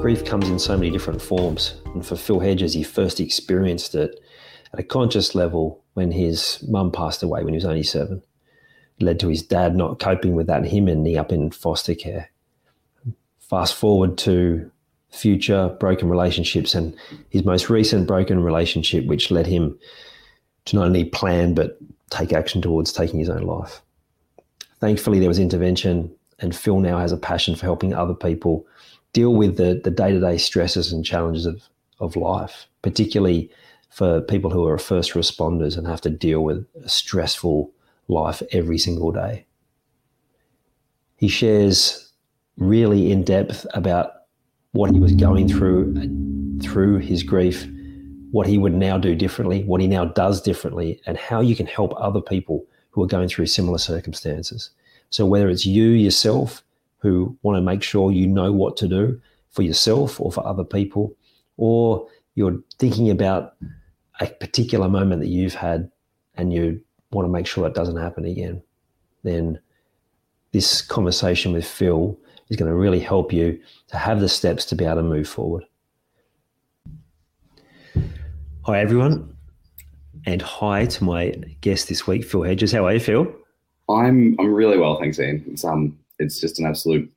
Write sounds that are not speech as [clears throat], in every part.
Grief comes in so many different forms, and for Phil Hedges, he first experienced it at a conscious level when his mum passed away when he was only seven. It led to his dad not coping with that, him ending up in foster care. Fast forward to future broken relationships and his most recent broken relationship, which led him to not only plan but take action towards taking his own life. Thankfully, there was intervention, and Phil now has a passion for helping other people deal with the, the day-to-day stresses and challenges of, of life, particularly for people who are first responders and have to deal with a stressful life every single day. He shares really in depth about what he was going through uh, through his grief, what he would now do differently, what he now does differently, and how you can help other people who are going through similar circumstances. So whether it's you yourself who want to make sure you know what to do for yourself or for other people, or you're thinking about a particular moment that you've had and you want to make sure it doesn't happen again, then this conversation with Phil is going to really help you to have the steps to be able to move forward. Hi, everyone. And hi to my guest this week, Phil Hedges. How are you, Phil? I'm I'm really well, thanks, Ian. It's um it's just an absolute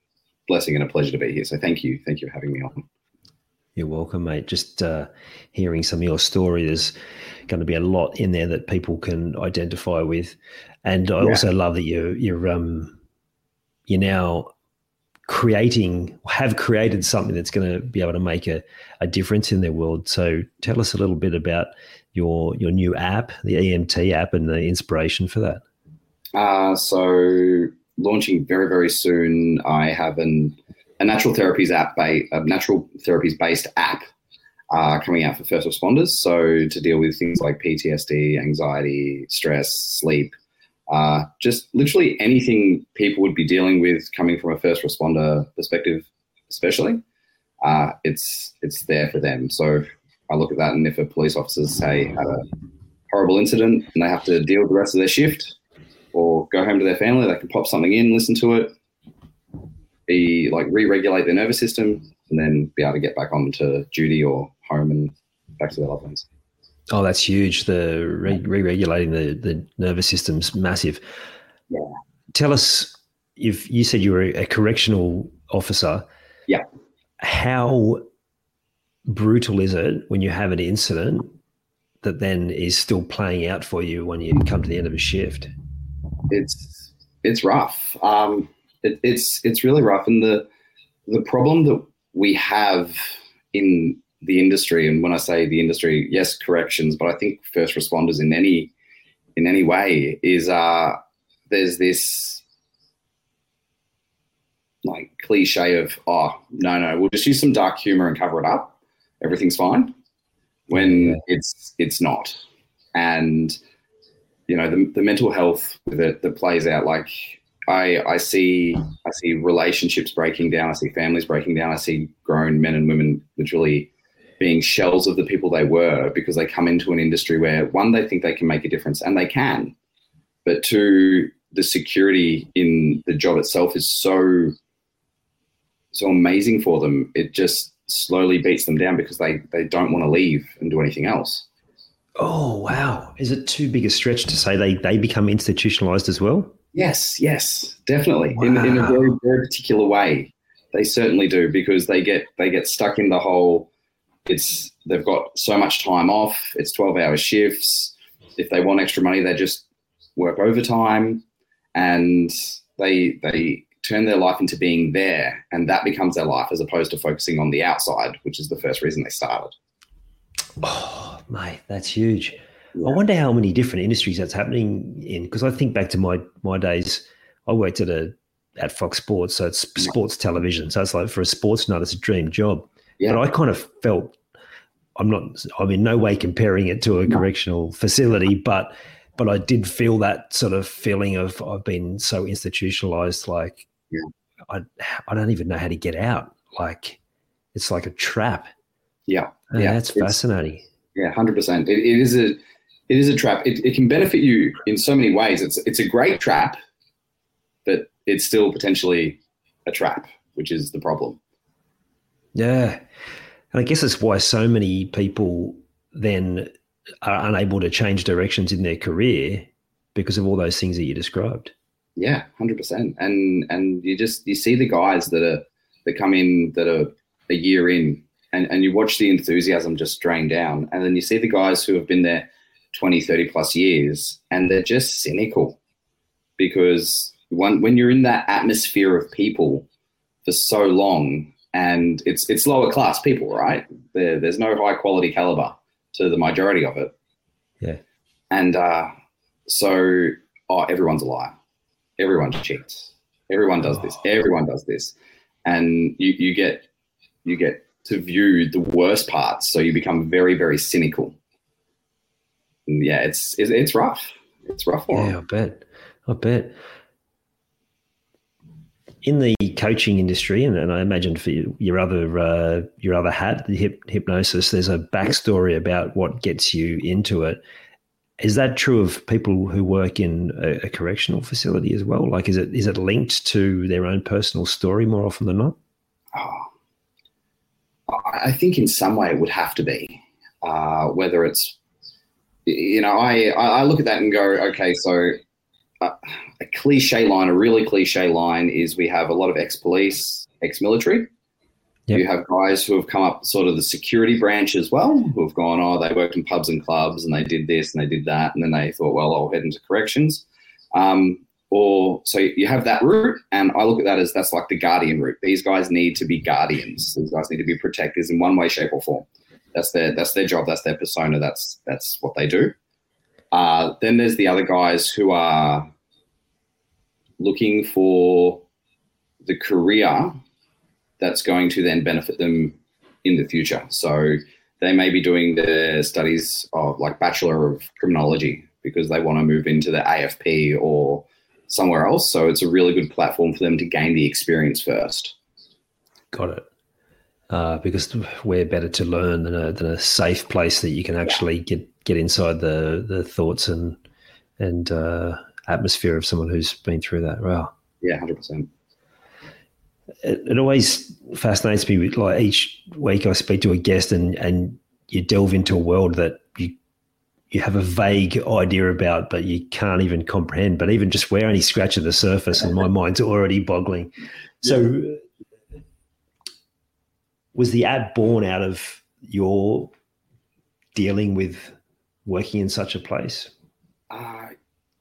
blessing and a pleasure to be here. So thank you, thank you for having me on. You're welcome, mate. Just uh, hearing some of your story, there's going to be a lot in there that people can identify with, and I yeah. also love that you you're um you're now creating have created something that's going to be able to make a, a difference in their world. So tell us a little bit about your your new app, the EMT app, and the inspiration for that. Uh, so launching very, very soon. I have an, a natural therapies app, a natural therapies based app uh, coming out for first responders. So to deal with things like PTSD, anxiety, stress, sleep, uh, just literally anything people would be dealing with coming from a first responder perspective, especially. Uh, it's it's there for them. So I look at that, and if a police officer say had a horrible incident and they have to deal with the rest of their shift, or go home to their family. They can pop something in, listen to it, be like re-regulate their nervous system, and then be able to get back on to duty or home and back to their loved ones. Oh, that's huge. The re- regulating the, the nervous system's massive. Yeah. Tell us if you said you were a correctional officer. Yeah. How brutal is it when you have an incident that then is still playing out for you when you come to the end of a shift? It's it's rough. Um, it, it's it's really rough, and the the problem that we have in the industry, and when I say the industry, yes, corrections, but I think first responders in any in any way is uh, there's this like cliche of oh no no we'll just use some dark humor and cover it up. Everything's fine. When it's it's not. And you know the, the mental health that, that plays out like I, I see I see relationships breaking down. I see families breaking down. I see grown men and women literally being shells of the people they were because they come into an industry where one they think they can make a difference and they can, but two the security in the job itself is so so amazing for them. It just slowly beats them down because they they don't want to leave and do anything else. Oh wow! Is it too big a stretch to say they they become institutionalized as well? Yes, yes, definitely. Wow. In, in a very very particular way. They certainly do because they get they get stuck in the whole. It's they've got so much time off. It's twelve hour shifts. If they want extra money, they just work overtime, and they they turn their life into being there, and that becomes their life as opposed to focusing on the outside, which is the first reason they started. Oh, mate, that's huge. Yeah. I wonder how many different industries that's happening in because I think back to my my days. I worked at a at Fox Sports, so it's mm. sports television. So it's like for a sports nut, it's a dream job. Yeah. But I kind of felt I'm not. I'm in no way comparing it to a no. correctional facility, but but I did feel that sort of feeling of I've been so institutionalized. Like yeah. I I don't even know how to get out. Like it's like a trap. Yeah, yeah, that's fascinating. Yeah, hundred percent. It, it is a it is a trap. It, it can benefit you in so many ways. It's it's a great trap, but it's still potentially a trap, which is the problem. Yeah. And I guess that's why so many people then are unable to change directions in their career because of all those things that you described. Yeah, hundred percent. And and you just you see the guys that are that come in that are a year in and, and you watch the enthusiasm just drain down. And then you see the guys who have been there 20, 30 plus years and they're just cynical because when, when you're in that atmosphere of people for so long and it's it's lower class people, right? There, there's no high quality caliber to the majority of it. Yeah. And uh, so, oh, everyone's a liar. Everyone cheats. Everyone does this. Everyone does this, and you you get you get to view the worst parts. So you become very very cynical. And yeah, it's it's, it's rough. It's rough. yeah, I bet. I bet in the coaching industry, and, and I imagine for your other uh, your other hat, the hip, hypnosis, there's a backstory about what gets you into it. Is that true of people who work in a, a, correctional facility as well? Like, is it is it linked to their own personal story more often than not? Oh, I think in some way it would have to be. Uh, whether it's, you know, I I look at that and go, okay, so a, cliche line, a really cliche line is we have a lot of ex police, ex military. Yep. You have guys who have come up sort of the security branch as well, who have gone, oh, they worked in pubs and clubs and they did this and they did that. And then they thought, well, I'll head into corrections. Um, or so you have that route. And I look at that as that's like the guardian route. These guys need to be guardians. These guys need to be protectors in one way, shape, or form. That's their that's their job. That's their persona. That's that's what they do. Uh, then there's the other guys who are looking for the career that's going to then benefit them in the future. So they may be doing their studies of like Bachelor of Criminology because they want to move into the AFP or somewhere else. So it's a really good platform for them to gain the experience first. Got it. Uh, because we're better to learn than a, than a safe place that you can actually yeah. get get inside the the thoughts and and uh, atmosphere of someone who's been through that. Wow. Yeah, hundred percent. It, it always fascinates me. Like each week, I speak to a guest, and and you delve into a world that you have a vague idea about, but you can't even comprehend. But even just we're only scratching the surface, and my [laughs] mind's already boggling. So, was the app born out of your dealing with working in such a place? Uh,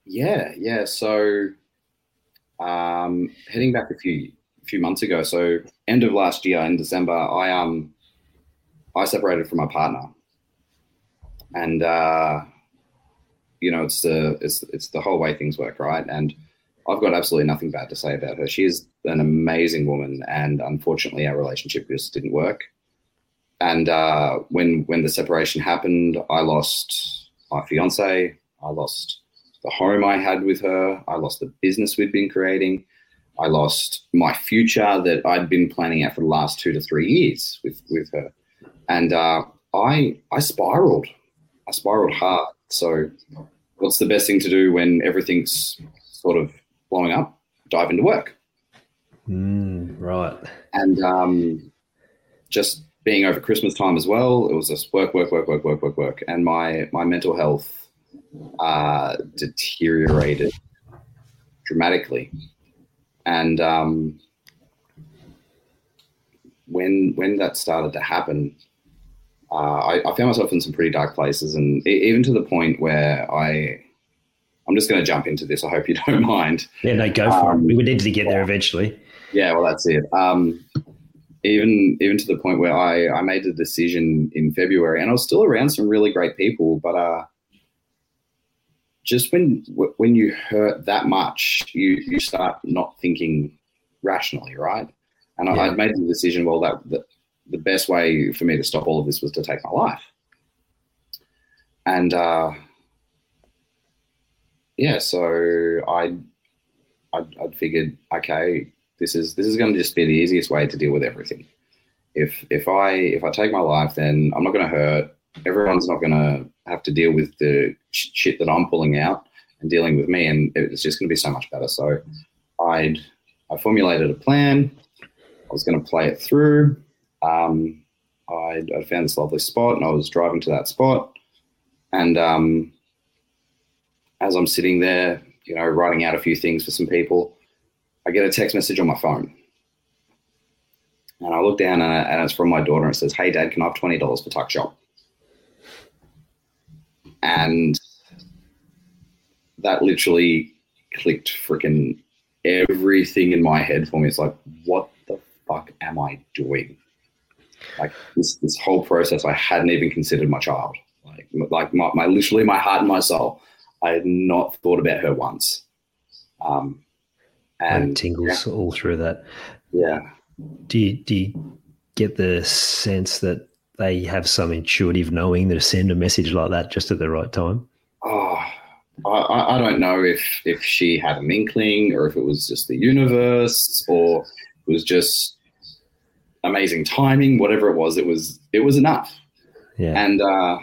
yeah, yeah. So, um, heading back a few few months ago, so end of last year in December, I um I separated from my partner, and uh, you know it's the it's it's the whole way things work, right? And I've got absolutely nothing bad to say about her. She is an amazing woman, and unfortunately, our relationship just didn't work. And uh, when when the separation happened, I lost my fiance. I lost the home I had with her. I lost the business we'd been creating. I lost my future that I'd been planning out for the last two to three years with with her, and uh, I I spiraled. I spiraled hard. So, what's the best thing to do when everything's sort of blowing up? Dive into work. Mm, right. And um, just being over Christmas time as well, it was just work, work, work, work, work, work, work, and my my mental health uh, deteriorated dramatically. And um, when when that started to happen, I, I, found myself in some pretty dark places, and even to the point where I, I'm just going to jump into this. I hope you [laughs] don't mind. Yeah, no, go for um, it. We would need to get there eventually. Yeah, well, that's it. Um, even even to the point where I, I made the decision in February, and I was still around some really great people, but uh, just when when you hurt that much, you you start not thinking rationally, right? And yeah. I, I made the decision. Well, that, that the best way for me to stop all of this was to take my life, and uh, yeah, so I I I figured, okay, this is this is going to just be the easiest way to deal with everything. If if I if I take my life, then I'm not going to hurt. Everyone's not going to have to deal with the shit that I'm pulling out and dealing with me, and it's just going to be so much better. So I'd I formulated a plan. I was going to play it through. Um, I, I found this lovely spot, and I was driving to that spot, and um, as I'm sitting there, you know, writing out a few things for some people, I get a text message on my phone. And I look down and, and it's from my daughter and it says, Hey, dad, can I have $20 for Tuck Shop? And that literally clicked freaking everything in my head for me. It's like, what the fuck am I doing? Like this, this whole process, I hadn't even considered my child. Like, like my, my literally my heart and my soul. I had not thought about her once. Um, and tingles yeah. all through that. Yeah. Do you, do you get the sense that they have some intuitive knowing to send a message like that just at the right time? Oh, I, I don't know if if she had an inkling or if it was just the universe or it was just amazing timing. Whatever it was, it was it was enough. Yeah. And uh,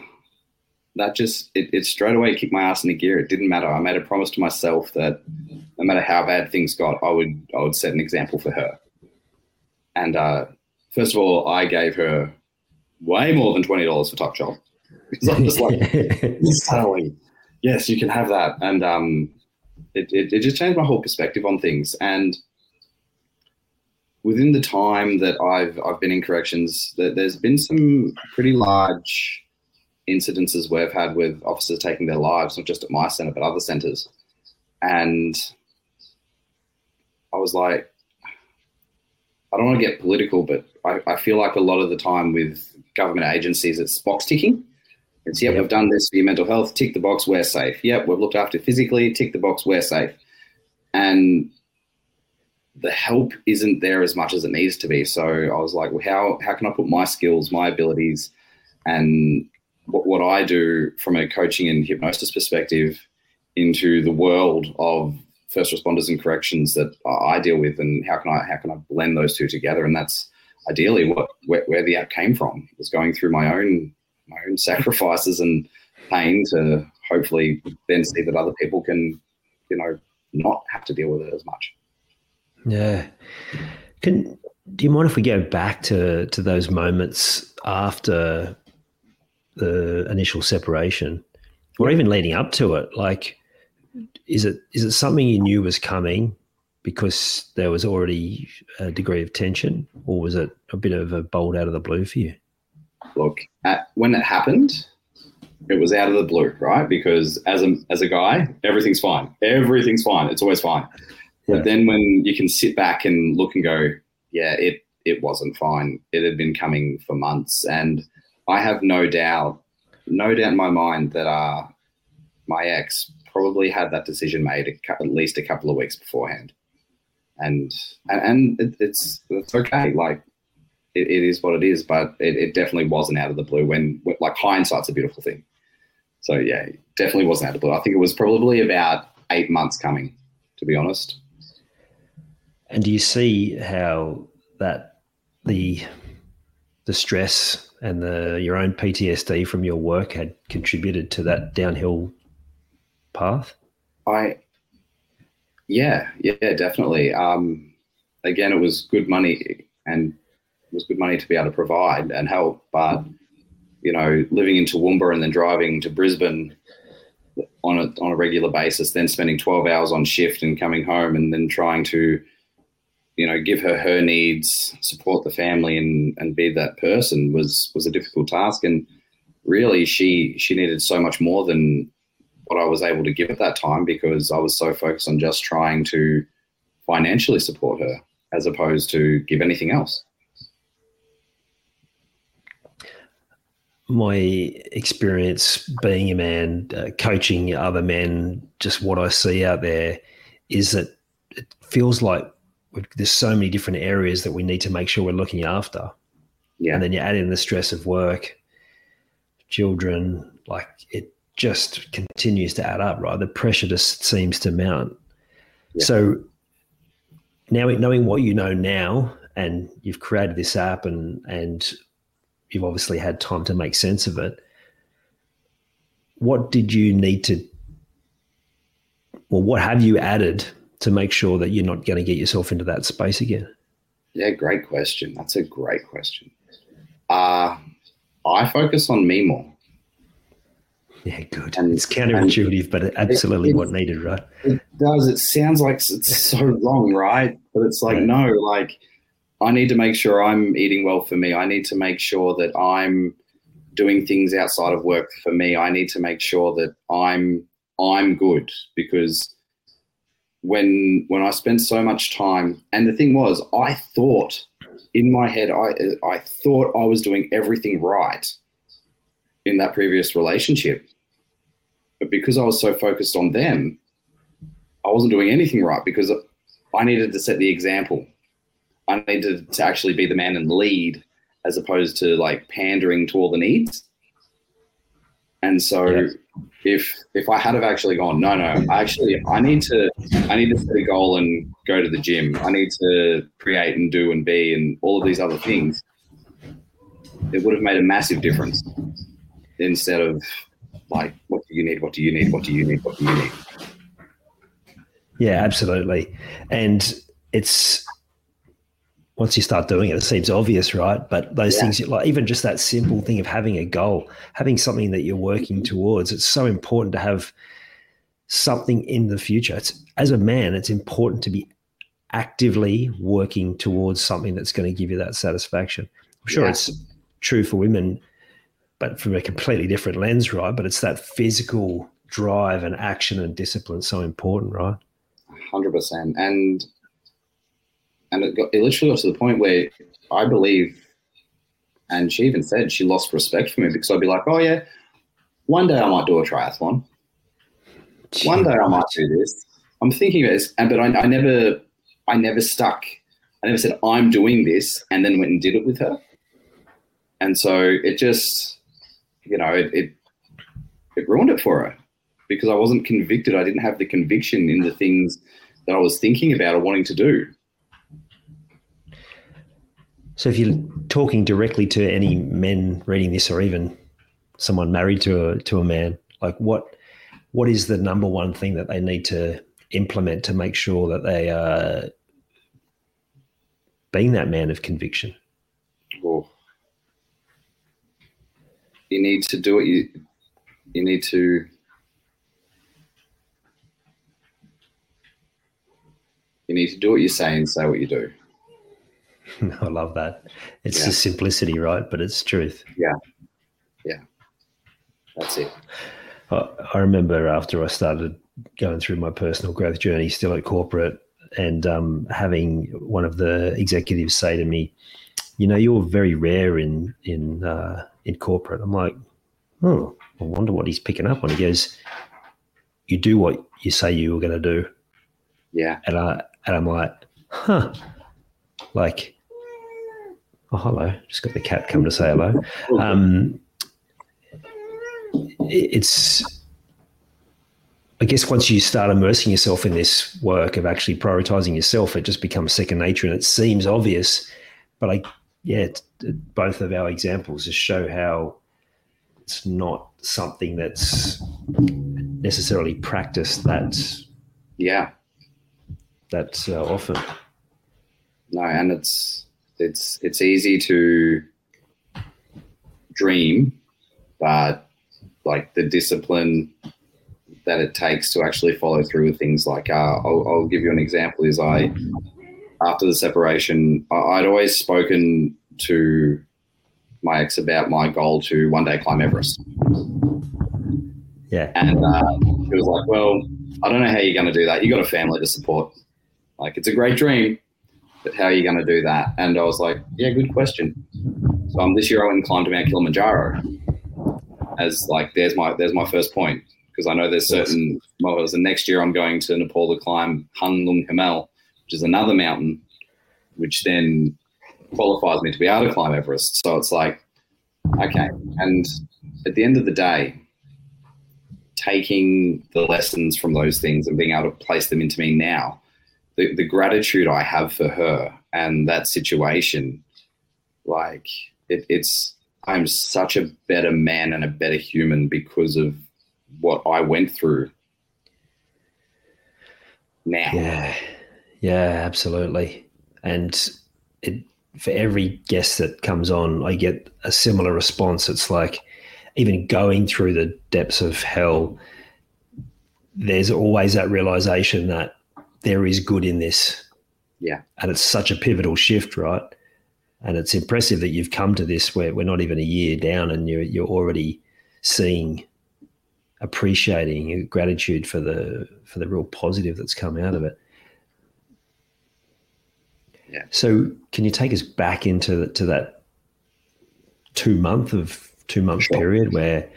that just it, it straight away kicked my ass in the gear. It didn't matter. I made a promise to myself that no matter how bad things got, I would I would set an example for her. And uh, first of all, I gave her way more than twenty dollars for Tuck Shop because [laughs] I'm just like, [laughs] suddenly, yes, you can have that. And um, it, it, it just changed my whole perspective on things. And within the time that I've I've been in corrections, that there's been some pretty large incidences where I've had with officers taking their lives, not just at my centre but other centres. And I was like, I don't want to get political, but I, I, feel like a lot of the time with government agencies, it's box ticking. It's, yep, yep, we've done this for your mental health, tick the box, we're safe. Yep, we've looked after physically, tick the box, we're safe. And the help isn't there as much as it needs to be. So I was like, well, how, how can I put my skills, my abilities, and what, what I do from a coaching and hypnosis perspective into the world of first responders and corrections that I deal with, and how can I how can I blend those two together? And that's ideally what where, where the app came from was going through my own my own sacrifices and pain to hopefully then see that other people can you know not have to deal with it as much. Yeah. Can do you mind if we go back to to those moments after the initial separation, or even leading up to it? Like, is it is it something you knew was coming because there was already a degree of tension, or was it a bit of a bolt out of the blue for you? Look, at, when it happened, it was out of the blue, right? Because as a as a guy, everything's fine. Everything's fine. It's always fine. Yeah. But then when you can sit back and look and go, yeah, it it wasn't fine. It had been coming for months, and I have no doubt, no doubt in my mind that uh, my ex probably had that decision made at least a couple of weeks beforehand, and and, and it, it's it's okay. Like it, it is what it is, but it, it, definitely wasn't out of the blue. When like hindsight's a beautiful thing. So yeah, definitely wasn't out of the blue. I think it was probably about eight months coming, to be honest. And do you see how that the the stress and the your own PTSD from your work had contributed to that downhill path? I, yeah, yeah, definitely. Um, again, it was good money and it was good money to be able to provide and help. But you know, living in Toowoomba and then driving to Brisbane on a on a regular basis, then spending twelve hours on shift and coming home, and then trying to you know, give her her needs, support the family, and and be that person was was a difficult task. And really, she she needed so much more than what I was able to give at that time because I was so focused on just trying to financially support her as opposed to give anything else. My experience being a man, uh, coaching other men, just what I see out there is that it feels like there's so many different areas that we need to make sure we're looking after. Yeah. And then you add in the stress of work, children, like it just continues to add up, right? The pressure just seems to mount. Yeah. So now knowing what you know now and you've created this app and and you've obviously had time to make sense of it what did you need to well what have you added to make sure that you're not going to get yourself into that space again yeah great question that's a great question uh i focus on me more yeah, good. And, it's counterintuitive, and but absolutely it, what needed, right? It does. It sounds like it's so wrong, right? But it's like, no, like I need to make sure I'm eating well for me. I need to make sure that I'm doing things outside of work for me. I need to make sure that I'm I'm good because when when I spent so much time and the thing was I thought in my head I I thought I was doing everything right in that previous relationship but because I was so focused on them, I wasn't doing anything right because I needed to set the example. I needed to actually be the man and lead as opposed to like pandering to all the needs. And so yeah. if if I had have actually gone, no, no, I actually I need to I need to set a goal and go to the gym. I need to create and do and be and all of these other things, it would have made a massive difference instead of like what do you need? What do you need? What do you need? What do you need? Yeah absolutely. And it's once you start doing it it seems obvious right but those yeah. things like even just that simple thing of having a goal having something that you're working mm-hmm. towards it's so important to have something in the future it's as a man it's important to be actively working towards something that's going to give you that satisfaction i'm sure yeah. it's true for women but from a completely different lens, right? But it's that physical drive and action and discipline so important, right? Hundred percent, and and it, got, it literally got to the point where I believe, and she even said she lost respect for me because I'd be like, oh yeah, one day I might do a triathlon, one day I might do this. I'm thinking of this, and but I, I never, I never stuck. I never said I'm doing this, and then went and did it with her. And so it just you know, it, it, it ruined it for her because I wasn't convicted. I didn't have the conviction in the things that I was thinking about or wanting to do. So, if you're talking directly to any men reading this, or even someone married to a to a man, like what what is the number one thing that they need to implement to make sure that they are being that man of conviction? Oh, you need to do it. You you need to you need to do what you say and say what you do. [laughs] I love that. It's yeah. the simplicity, right? But it's truth. Yeah, yeah, that's it. I, I remember after I started going through my personal growth journey, still at corporate, and um, having one of the executives say to me, "You know, you're very rare in in uh, in corporate. I'm like, oh, I wonder what he's picking up on. He goes, you do what you say you were going to do. Yeah. And I and I'm like, huh, like, oh hello, just got the cat come to say hello. [laughs] Um, it's, I guess once you start immersing yourself in this work of actually prioritizing yourself, it just becomes second nature, and it seems obvious. But I yeah, both of our examples just show how it's not something that's necessarily practiced that yeah that uh, often. No, and it's it's it's easy to dream, but like the discipline that it takes to actually follow through with things like uh, I'll, I'll give you an example is I after the separation, I'd always spoken to my ex about my goal to one day climb Everest. Yeah. And uh, he was like, Well, I don't know how you're going to do that. You got a family to support. Like, it's a great dream, but how are you going to do that? And I was like, Yeah, good question. So um, this year I went and climbed Mount Kilimanjaro as like, there's my there's my first point because I know there's certain. Well, the next year I'm going to Nepal to climb Himlung Himal, which is another mountain, which then qualifies me to be able to climb Everest. So it's like, okay. And at the end of the day, taking the lessons from those things and being able to place them into me now, the, the gratitude I have for her and that situation, like it, it's, I'm such a better man and a better human because of what I went through now. Yeah. Yeah, absolutely. And it, for every guest that comes on, I get a similar response. It's like even going through the depths of hell, there's always that realization that there is good in this. Yeah. And it's such a pivotal shift, right? And it's impressive that you've come to this where we're not even a year down and you're, you're already seeing, appreciating gratitude for the, for the real positive that's come out of it. Yeah. So, can you take us back into to that two month of two month Sure. period where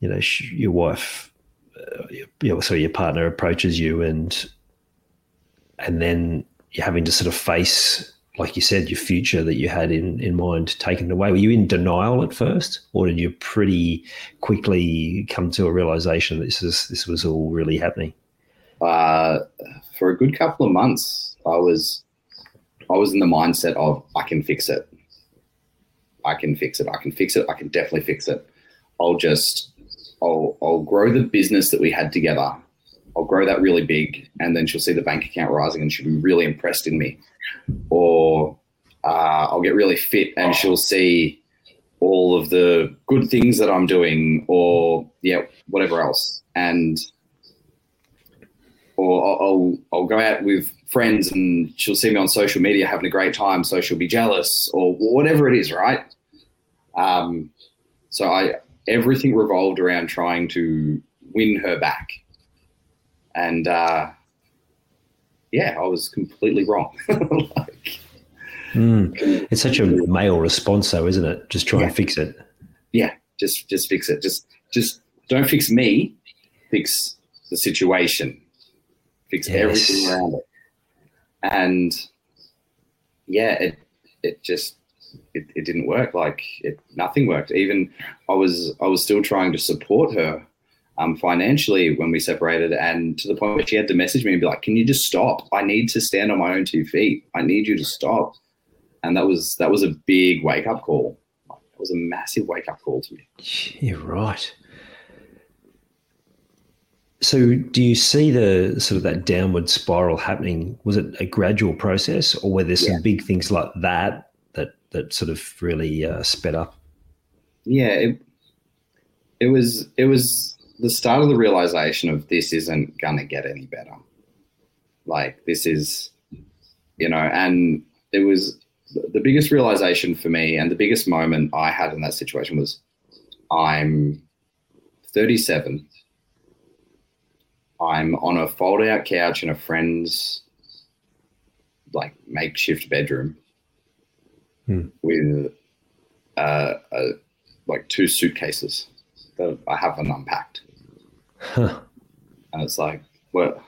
you know your wife, uh, you know, so your partner approaches you and and then you're having to sort of face, like you said, your future that you had in in mind taken away. Were you in denial at first, or did you pretty quickly come to a realization that this is this was all really happening? uh, for a good couple of months, I was I was in the mindset of I can fix it. I can fix it. I can fix it. I can definitely fix it. I'll just I'll I'll grow the business that we had together. I'll grow that really big, and then she'll see the bank account rising, and she'll be really impressed in me. Or uh, I'll get really fit, and she'll see all of the good things that I'm doing, or yeah, whatever else, and or I'll, I'll I'll go out with friends and she'll see me on social media having a great time, so she'll be jealous or whatever it is, right? Um, so I everything revolved around trying to win her back, and uh, yeah, I was completely wrong. [laughs] like, Mm. It's such a male response, though, isn't it? Just try Yeah. and fix it. yeah, just just fix it. Just just don't fix me, fix the situation, fix Yes. everything around it. And yeah, it it just it, it didn't work. Like it nothing worked. Even I was I was still trying to support her um, financially when we separated, and to the point where she had to message me and be like, "Can you just stop? I need to stand on my own two feet. I need you to stop." And that was that was a big wake up call. It was a massive wake up call to me. You're right. So, do you see the sort of that downward spiral happening? Was it a gradual process, or were there some Yeah. big things like that that that sort of really uh, sped up? Yeah, it, it was it was the start of the realization of this isn't gonna get any better. Like this is, you know, and it was the biggest realization for me, and the biggest moment I had in that situation was, I'm 37. I'm on a fold-out couch in a friend's like makeshift bedroom Hmm. with uh, a like two suitcases that I haven't unpacked, Huh. and it's like, what,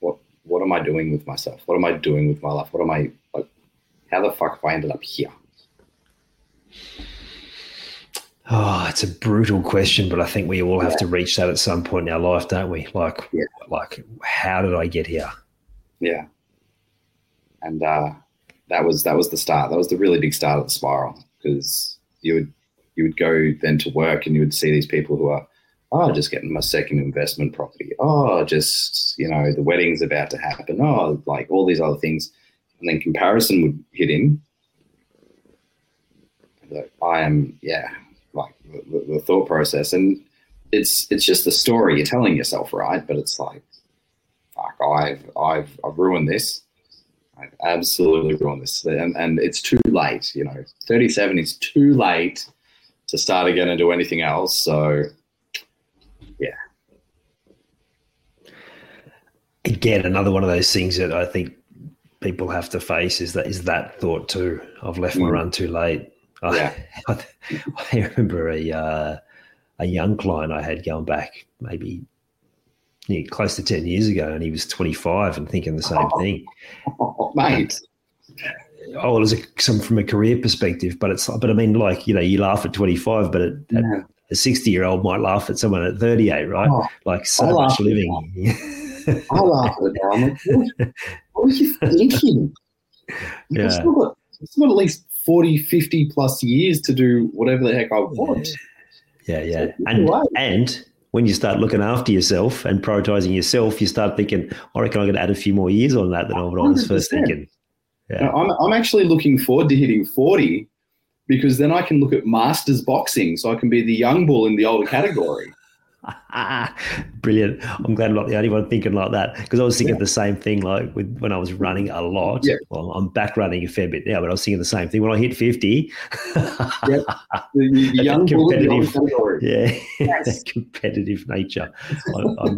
what, what am I doing with myself? What am I doing with my life? What am I like? How the fuck have I ended up here? Oh, it's a brutal question, but I think we all have to reach that at some point in our life, don't we? Like, Yeah. like, how did I get here? Yeah, and uh, that was that was the start. That was the really big start of the spiral because you would you would go then to work and you would see these people who are oh just getting my second investment property. Oh just you know the wedding's about to happen. Oh like all these other things. And then comparison would hit in. I am yeah like the, the thought process. And it's it's just the story. You're telling yourself right? But it's like fuck I've I've I've ruined this. I've absolutely ruined this, and, and it's too late. You know, 37 is too late to start again and do anything else. So, yeah. Again, another one of those things that I think people have to face is that is that thought too. I've left my Mm. run too late. Yeah. [laughs] I, I remember a uh, a young client I had going back maybe yeah, close to ten years ago, and he was twenty five and thinking the same Oh. thing. Oh, [laughs] mate. Oh, well, it's a, some from a career perspective, but it's but I mean, like you know, you laugh at twenty five, but at Yeah. a sixty year old might laugh at someone at thirty eight, right? Oh, like so much living. [laughs] I laugh at it now. I'm like, what, were you thinking? Yeah. I've, still got, I've still got at least 40, 50 plus years to do whatever the heck I want. Yeah, yeah. So, And and when you start looking after yourself and prioritizing yourself, you start thinking, oh, I reckon I'm going to add a few more years on that than I what I was first thinking. Yeah. Now, I'm, I'm actually looking forward to hitting 40 because then I can look at masters boxing so I can be the young bull in the older category. [laughs] Brilliant. I'm glad I'm not the only one thinking like that because I was thinking the same thing like with, when I was running a lot. Yeah. Well, I'm back running a fair bit now, but I was thinking the same thing. When I hit 50, The, the [laughs] young bull in the older competitive. [laughs] yeah, Yes. competitive nature. I,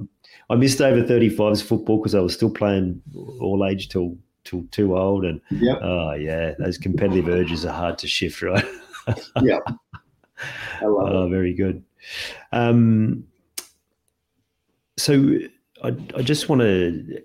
I missed over 35s football because I was still playing all age till till too old, and Yep. oh yeah, those competitive urges are hard to shift, right? Yeah. I love it. Oh, very good. Um, so I, I just want to,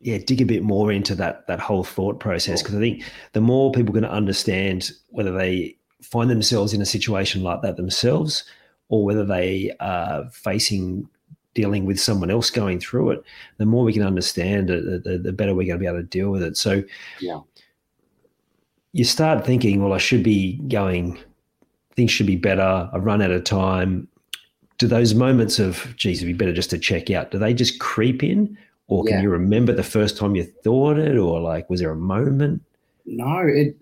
yeah, dig a bit more into that that whole thought process because I think the more people can understand whether they find themselves in a situation like that themselves or whether they are facing dealing with someone else going through it, the more we can understand it, the, the better we're going to be able to deal with it. So, Yeah. you start thinking, well, I should be going, things should be better, I run out of time. Do those moments of, geez, it'd be better just to check out, do they just creep in? Or can Yeah. you remember the first time you thought it? Or like, was there a moment? No, it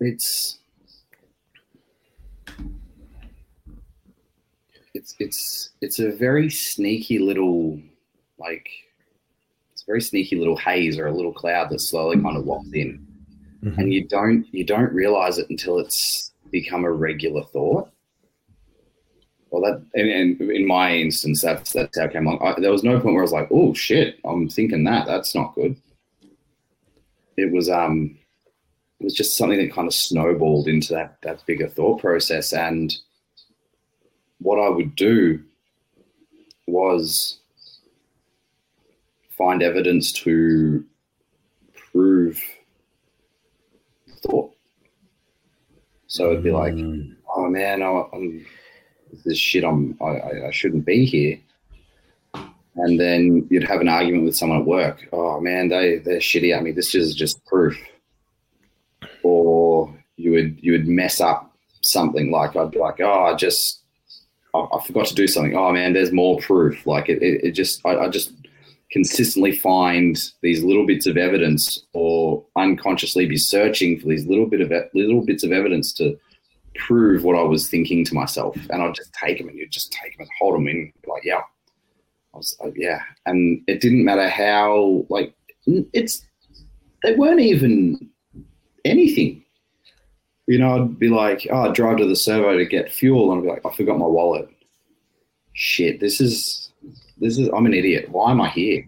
it's it's it's it's a very sneaky little like it's a very sneaky little haze or a little cloud that slowly kind of walks in Mhm. and you don't you don't realize it until it's become a regular thought well that and, and in my instance that's that's how it came along. I, there was no point where i was like oh shit i'm thinking that that's not good. It was um it was just something that kind of snowballed into that that bigger thought process. And what i would do was find evidence to prove thought. So it'd be like Mm, oh man i'm this shit i'm I, I, shouldn't be here. And then you'd have an argument with someone at work. Oh man they they're shitty at me. This is just proof. Or you would you would mess up something. Like I'd be like, oh, I just I, I forgot to do something. Oh man, there's more proof. Like it, it, it just I, I just consistently find these little bits of evidence, or unconsciously be searching for these little bit of little bits of evidence to prove what I was thinking to myself, and I'd just take them and you'd just take them and hold them in, like yeah, I was like yeah, and it didn't matter how like it's they weren't even anything. You know, I'd be like, oh, I'd drive to the servo to get fuel, and I'd be like, I forgot my wallet. Shit, this is this is I'm an idiot. Why am I here?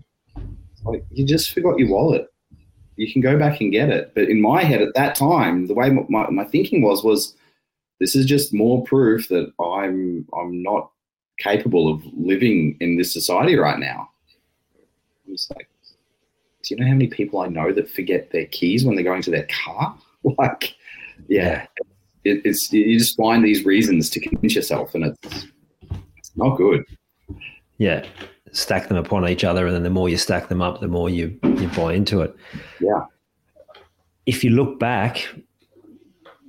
Like, you just forgot your wallet. You can go back and get it. But in my head at that time, the way my, my, my thinking was was this is just more proof that I'm I'm not capable of living in this society right now. I'm just like, do you know how many people I know that forget their keys when they're going to their car? [laughs] like, yeah, it, it's you just find these reasons to convince yourself, and it's it's not good. yeah. Stack them upon each other. And then the more you stack them up, the more you, you buy into it. Yeah. If you look back,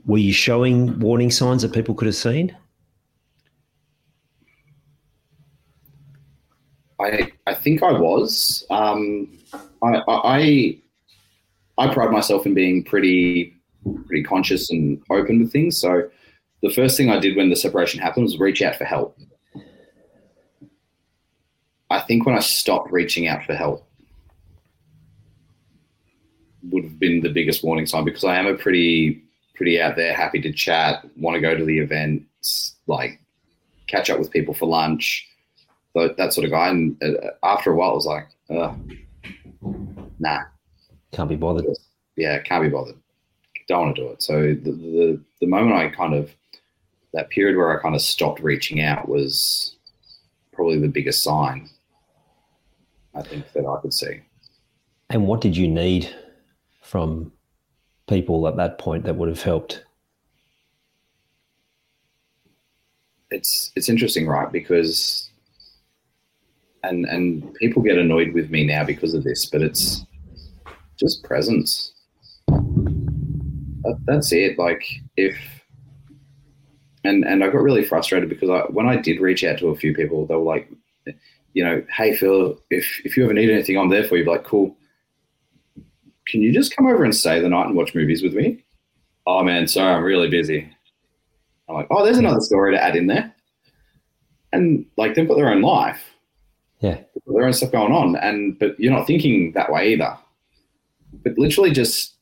were you showing warning signs that people could have seen? I I think I was. Um, I, I I pride myself in being pretty pretty conscious and open with things. So the first thing I did when the separation happened was reach out for help. I think when I stopped reaching out for help, would have been the biggest warning sign because I am a pretty pretty out there, happy to chat, want to go to the events, like catch up with people for lunch, that sort of guy. And uh, after a while, it was like, nah, can't be bothered. Yeah, can't be bothered. Don't want to do it. So the, the the moment I kind of that period where I kind of stopped reaching out was probably the biggest sign I think that I could see. And what did you need from people at that point that would have helped? It's it's interesting, right? Because and and people get annoyed with me now because of this, but it's just presence. That, that's it. Like if and and I got really frustrated because I, when I did reach out to a few people, they were like, you know, hey Phil, if if you ever need anything, I'm there for you. Like, cool. Can you just come over and stay the night and watch movies with me? Oh man, sorry, I'm really busy. I'm like, oh, there's another story to add in there. And like they've got their own life. Yeah. Their own stuff going on. And but you're not thinking that way either. But literally just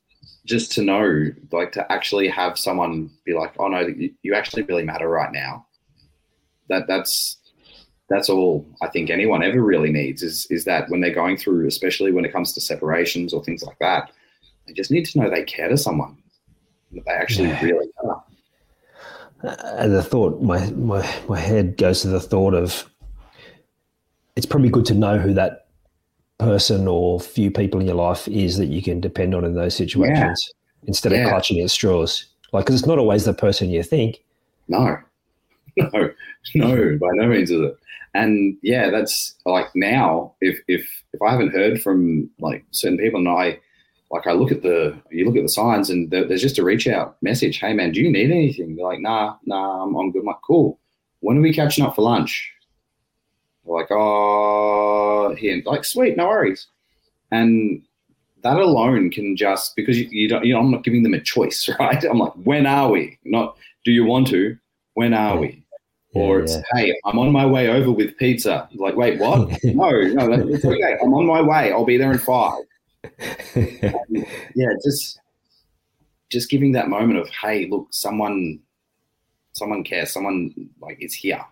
just to know, like to actually have someone be like, oh no, you, you actually really matter right now. That that's that's all I think anyone ever really needs is is that when they're going through, especially when it comes to separations or things like that, they just need to know they care to someone. That they actually yeah. really care. Uh, and the thought, my my my head goes to the thought of it's probably good to know who that person or few people in your life is that you can depend on in those situations yeah. instead of clutching at straws. Like, because it's not always the person you think. No, [laughs] no, [laughs] no, by no means is it. And yeah, that's like now, if if if I haven't heard from like certain people, and I like I look at the you look at the signs, and there's just a reach out message. Hey man, do you need anything? They're like, nah, nah, I'm, I'm good. I'm like, cool. When are we catching up for lunch? like, oh, here, like, sweet, no worries. And that alone can just because you, you, don't, you know, I'm not giving them a choice, [laughs] right? I'm like, when are we? Not, do you want to? When are we? Yeah, or it's, yeah. hey, I'm on my way over with pizza. Like, wait, what? [laughs] no, no, it's okay. I'm on my way. I'll be there in five. and, [laughs] yeah, just just giving that moment of, hey, look, someone, someone cares. Someone like is here.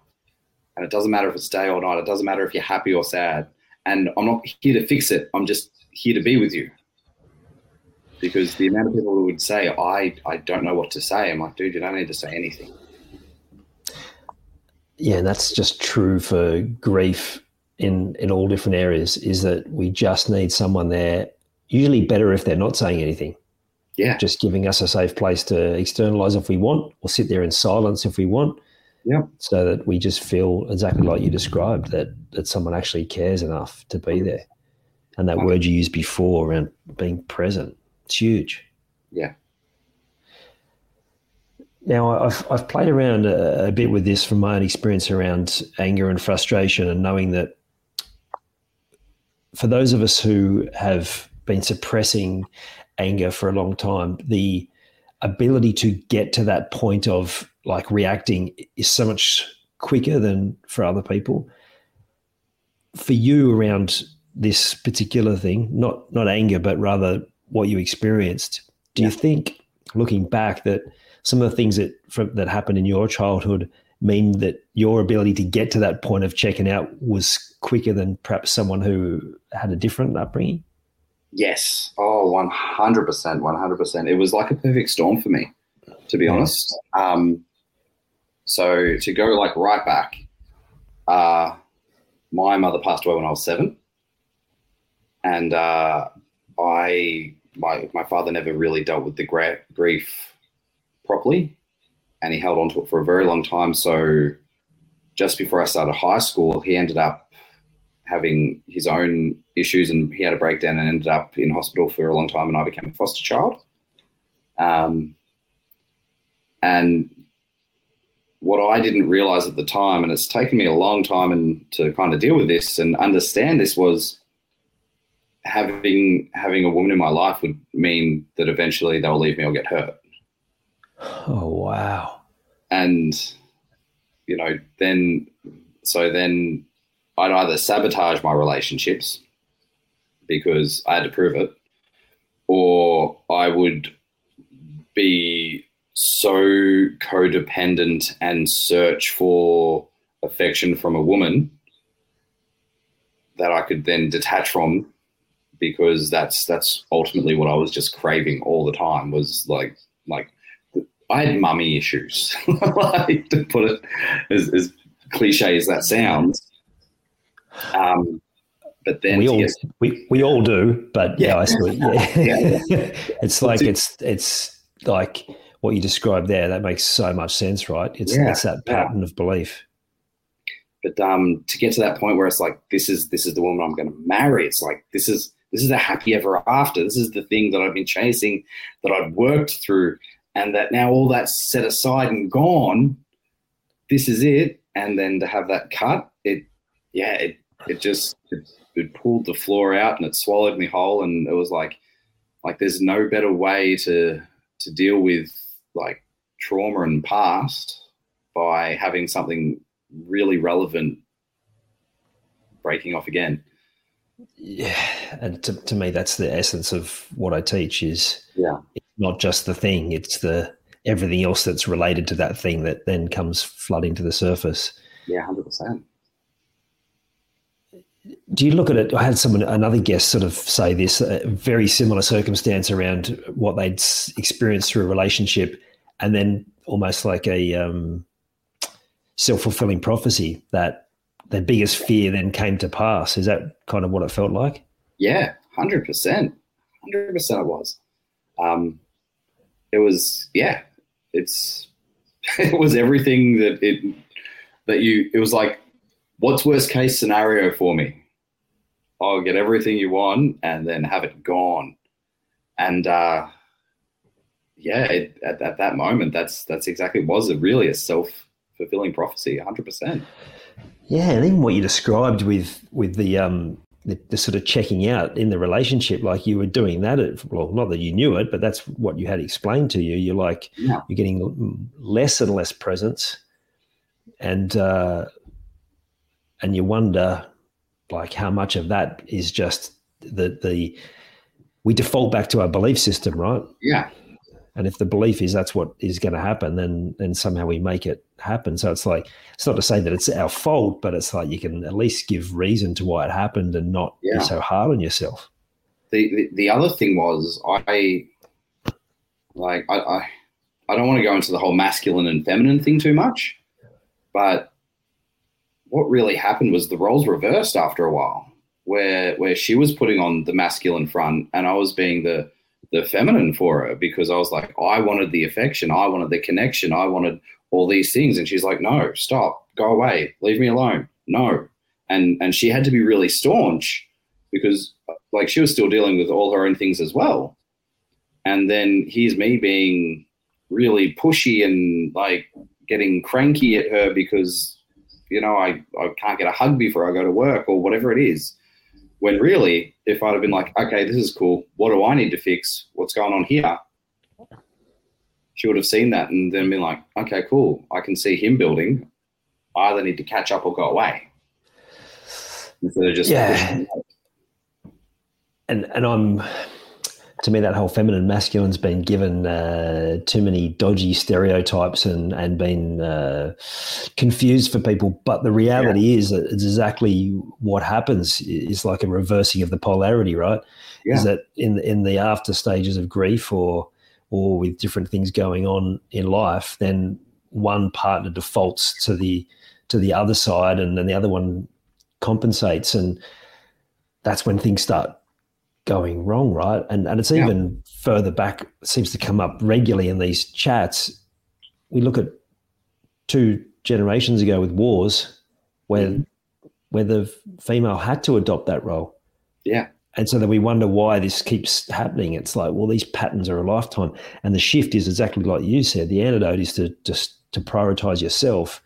And it doesn't matter if it's day or night. It doesn't matter if you're happy or sad. And I'm not here to fix it. I'm just here to be with you. Because the amount of people who would say, I, I don't know what to say. I'm like, dude, you don't need to say anything. Yeah, and that's just true for grief in in all different areas, is that we just need someone there, usually better if they're not saying anything. Yeah. Just giving us a safe place to externalize if we want, or sit there in silence if we want yeah. So that we just feel exactly like you described that that someone actually cares enough to be there. And that word you used before around being present, it's huge. Yeah. Now, I've, I've played around a, a, bit with this from my own experience around anger and frustration, and knowing that for those of us who have been suppressing anger for a long time, the ability to get to that point of like reacting is so much quicker than for other people. For you around this particular thing, not not anger, but rather what you experienced, do yeah. you think, looking back, that some of the things that from, that happened in your childhood mean that your ability to get to that point of checking out was quicker than perhaps someone who had a different upbringing? Yes. Oh, 100%. 100%. It was like a perfect storm for me, to be honest. Um, so to go like right back, uh, my mother passed away when I was seven, and uh, I my my father never really dealt with the gra- grief properly, and he held on to it for a very long time. So just before I started high school, he ended up having his own issues, and he had a breakdown and ended up in hospital for a long time, and I became a foster child. Um, and what I didn't realize at the time, and it's taken me a long time and to kind of deal with this and understand this was having having a woman in my life would mean that eventually they'll leave me or get hurt. Oh wow. And you know, then so then I'd either sabotage my relationships because I had to prove it, or I would be so codependent and search for affection from a woman that I could then detach from because that's that's ultimately what I was just craving all the time was like like I had mummy issues [laughs] like to put it as, as cliche as that sounds um, but then we all we, we all do but yeah, yeah I see yeah. [laughs] yeah. [laughs] it's like it's it's like what you described there that makes so much sense right it's, it's that pattern of belief but um, to get to that point where it's like this is this is the woman I'm going to marry. It's like this is this is a happy ever after. This is the thing that I've been chasing, that I've worked through, and that now all that's set aside and gone. This is it, and then to have that cut, it yeah, it it just it, it pulled the floor out and it swallowed me whole, and it was like like there's no better way to to deal with like trauma and past by having something really relevant breaking off again. Yeah, and to, to me, that's the essence of what I teach. Is yeah, it's not just the thing; it's the everything else that's related to that thing that then comes flooding to the surface. Yeah, hundred percent. Do you look at it? I had someone, another guest, sort of say this: a very similar circumstance around what they'd experienced through a relationship, and then almost like a um, self fulfilling prophecy that their biggest fear then came to pass. Is that kind of what it felt like? Yeah, hundred percent, hundred percent. It was. Um, it was. Yeah, it's. [laughs] It was everything that it that you. It was like, what's worst case scenario for me? I'll get everything you want and then have it gone. And uh, yeah, it, at, at that moment, that's that's exactly was it really a self fulfilling prophecy, 100%. Yeah, and even what you described with with the um the, the, sort of checking out in the relationship, like you were doing that. At, well, not that you knew it, but that's what you had explained to you. You're like yeah. you're getting less and less presence, and uh, and you wonder like how much of that is just the the we default back to our belief system, right? Yeah, and if the belief is that's what is going to happen, then then somehow we make it happen. So it's like it's not to say that it's our fault, but it's like you can at least give reason to why it happened and not yeah. be so hard on yourself. The, the, the other thing was I like I, I I don't want to go into the whole masculine and feminine thing too much, but what really happened was the roles reversed after a while, where where she was putting on the masculine front and I was being the the feminine for her because I was like, I wanted the affection, I wanted the connection, I wanted all these things, and she's like, no, stop, go away, leave me alone, no, and and she had to be really staunch because like she was still dealing with all her own things as well, and then here's me being really pushy and like getting cranky at her because you know I, I can't get a hug before I go to work or whatever it is when really, if I'd have been like, okay, this is cool. What do I need to fix? What's going on here? She would have seen that and then been like, okay, cool. I can see him building. I either need to catch up or go away. Instead of just yeah. And and I'm to me, that whole feminine masculine's been given uh, too many dodgy stereotypes and and been uh, confused for people. But the reality yeah. is that it's exactly what happens. Is like a reversing of the polarity, right? Yeah. Is that in in the after stages of grief or or with different things going on in life, then one partner defaults to the to the other side, and then the other one compensates, and that's when things start going wrong, right? And and it's even yeah. further back, seems to come up regularly in these chats. We look at two generations ago with wars, where mm-hmm. where the female had to adopt that role. Yeah. And so then we wonder why this keeps happening. It's like, well, these patterns are a lifetime. And the shift is exactly like you said. The antidote is to just to prioritize yourself,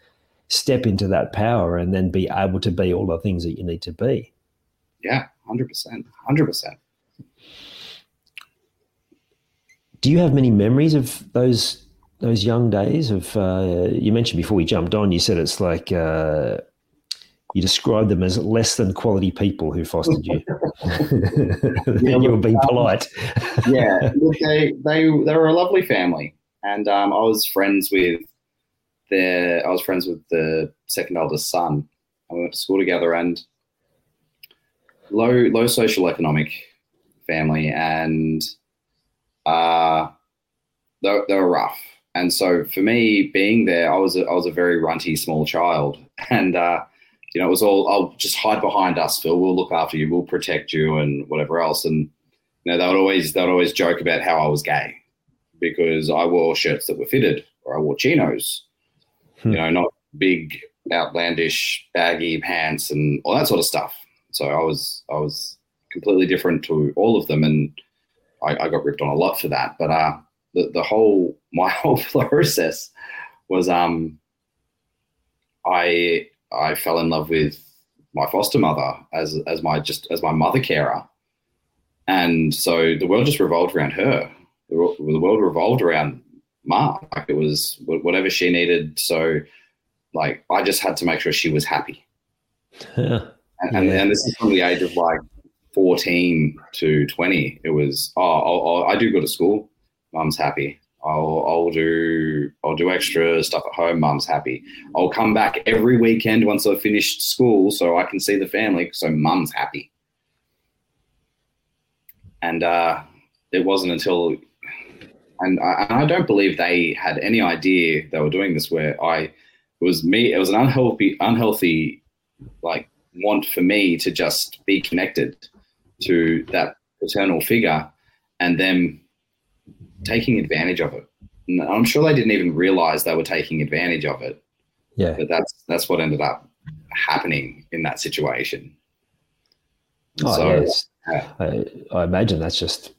step into that power, and then be able to be all the things that you need to be. Yeah, hundred percent, hundred percent. Do you have many memories of those those young days? Of uh, you mentioned before we jumped on, you said it's like uh, you described them as less than quality people who fostered you. [laughs] yeah, you were being um, polite. yeah, [laughs] they they they were a lovely family, and um, I was friends with their. I was friends with the second eldest son, and we went to school together. And low low social economic family, and uh, they, they were rough. And so for me, being there, I was a, I was a very runty small child, [laughs] and uh, you know, it was all, I'll just hide behind us, Phil. We'll look after you. We'll protect you and whatever else. And, you know, they would always, they would always joke about how I was gay because I wore shirts that were fitted or I wore chinos, hmm. you know, not big, outlandish, baggy pants and all that sort of stuff. So I was, I was completely different to all of them. And I, I got ripped on a lot for that. But, uh, the, the whole, [laughs] my whole process was, um, I, I fell in love with my foster mother as as my just as my mother carer, and so the world just revolved around her. The, the world revolved around Ma. Like it was whatever she needed. So, like I just had to make sure she was happy. [laughs] and, yeah. and, and this is from the age of like 14 to 20 it was oh, oh, i do go to school mum's happy I'll I'll do I'll do extra stuff at home. Mum's happy. I'll come back every weekend once I've finished school so I can see the family. So mum's happy. And uh, it wasn't until and I, I don't believe they had any idea they were doing this. Where I it was me. It was an unhealthy unhealthy like want for me to just be connected to that paternal figure, and them taking advantage of it. And I'm sure they didn't even realize they were taking advantage of it. Yeah. But that's that's what ended up happening in that situation. Oh, so, yeah. I, I, imagine that's just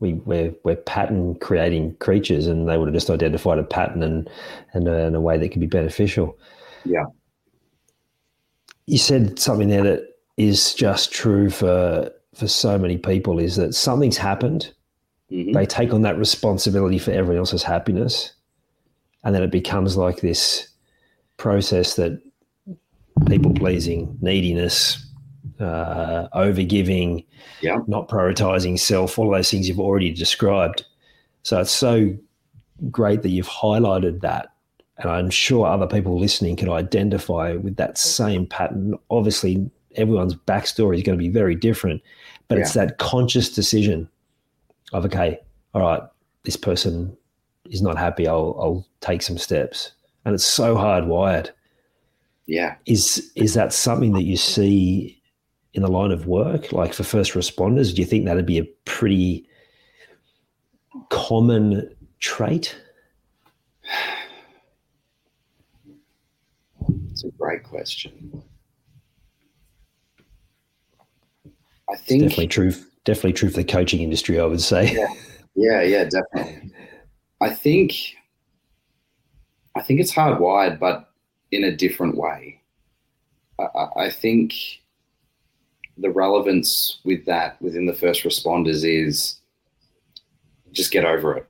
we we're we're pattern creating creatures, and they would have just identified a pattern and and uh, in a way that could be beneficial. Yeah. You said something there that is just true for for so many people is that something's happened Mm-hmm. They take on that responsibility for everyone else's happiness. And then it becomes like this process that people pleasing, neediness, uh, over giving, yeah. not prioritizing self, all those things you've already described. So it's so great that you've highlighted that. And I'm sure other people listening can identify with that same pattern. Obviously, everyone's backstory is going to be very different, but yeah. it's that conscious decision of okay, all right, this person is not happy. I'll I'll take some steps, and it's so hardwired. Yeah, is is that something that you see in the line of work, like for first responders? Do you think that'd be a pretty common trait? [sighs] It's a great question. I think it's definitely true definitely true for the coaching industry, I would say. Yeah, yeah, yeah definitely. I think I think it's hardwired, but in a different way. I, I think the relevance with that within the first responders is just get over it.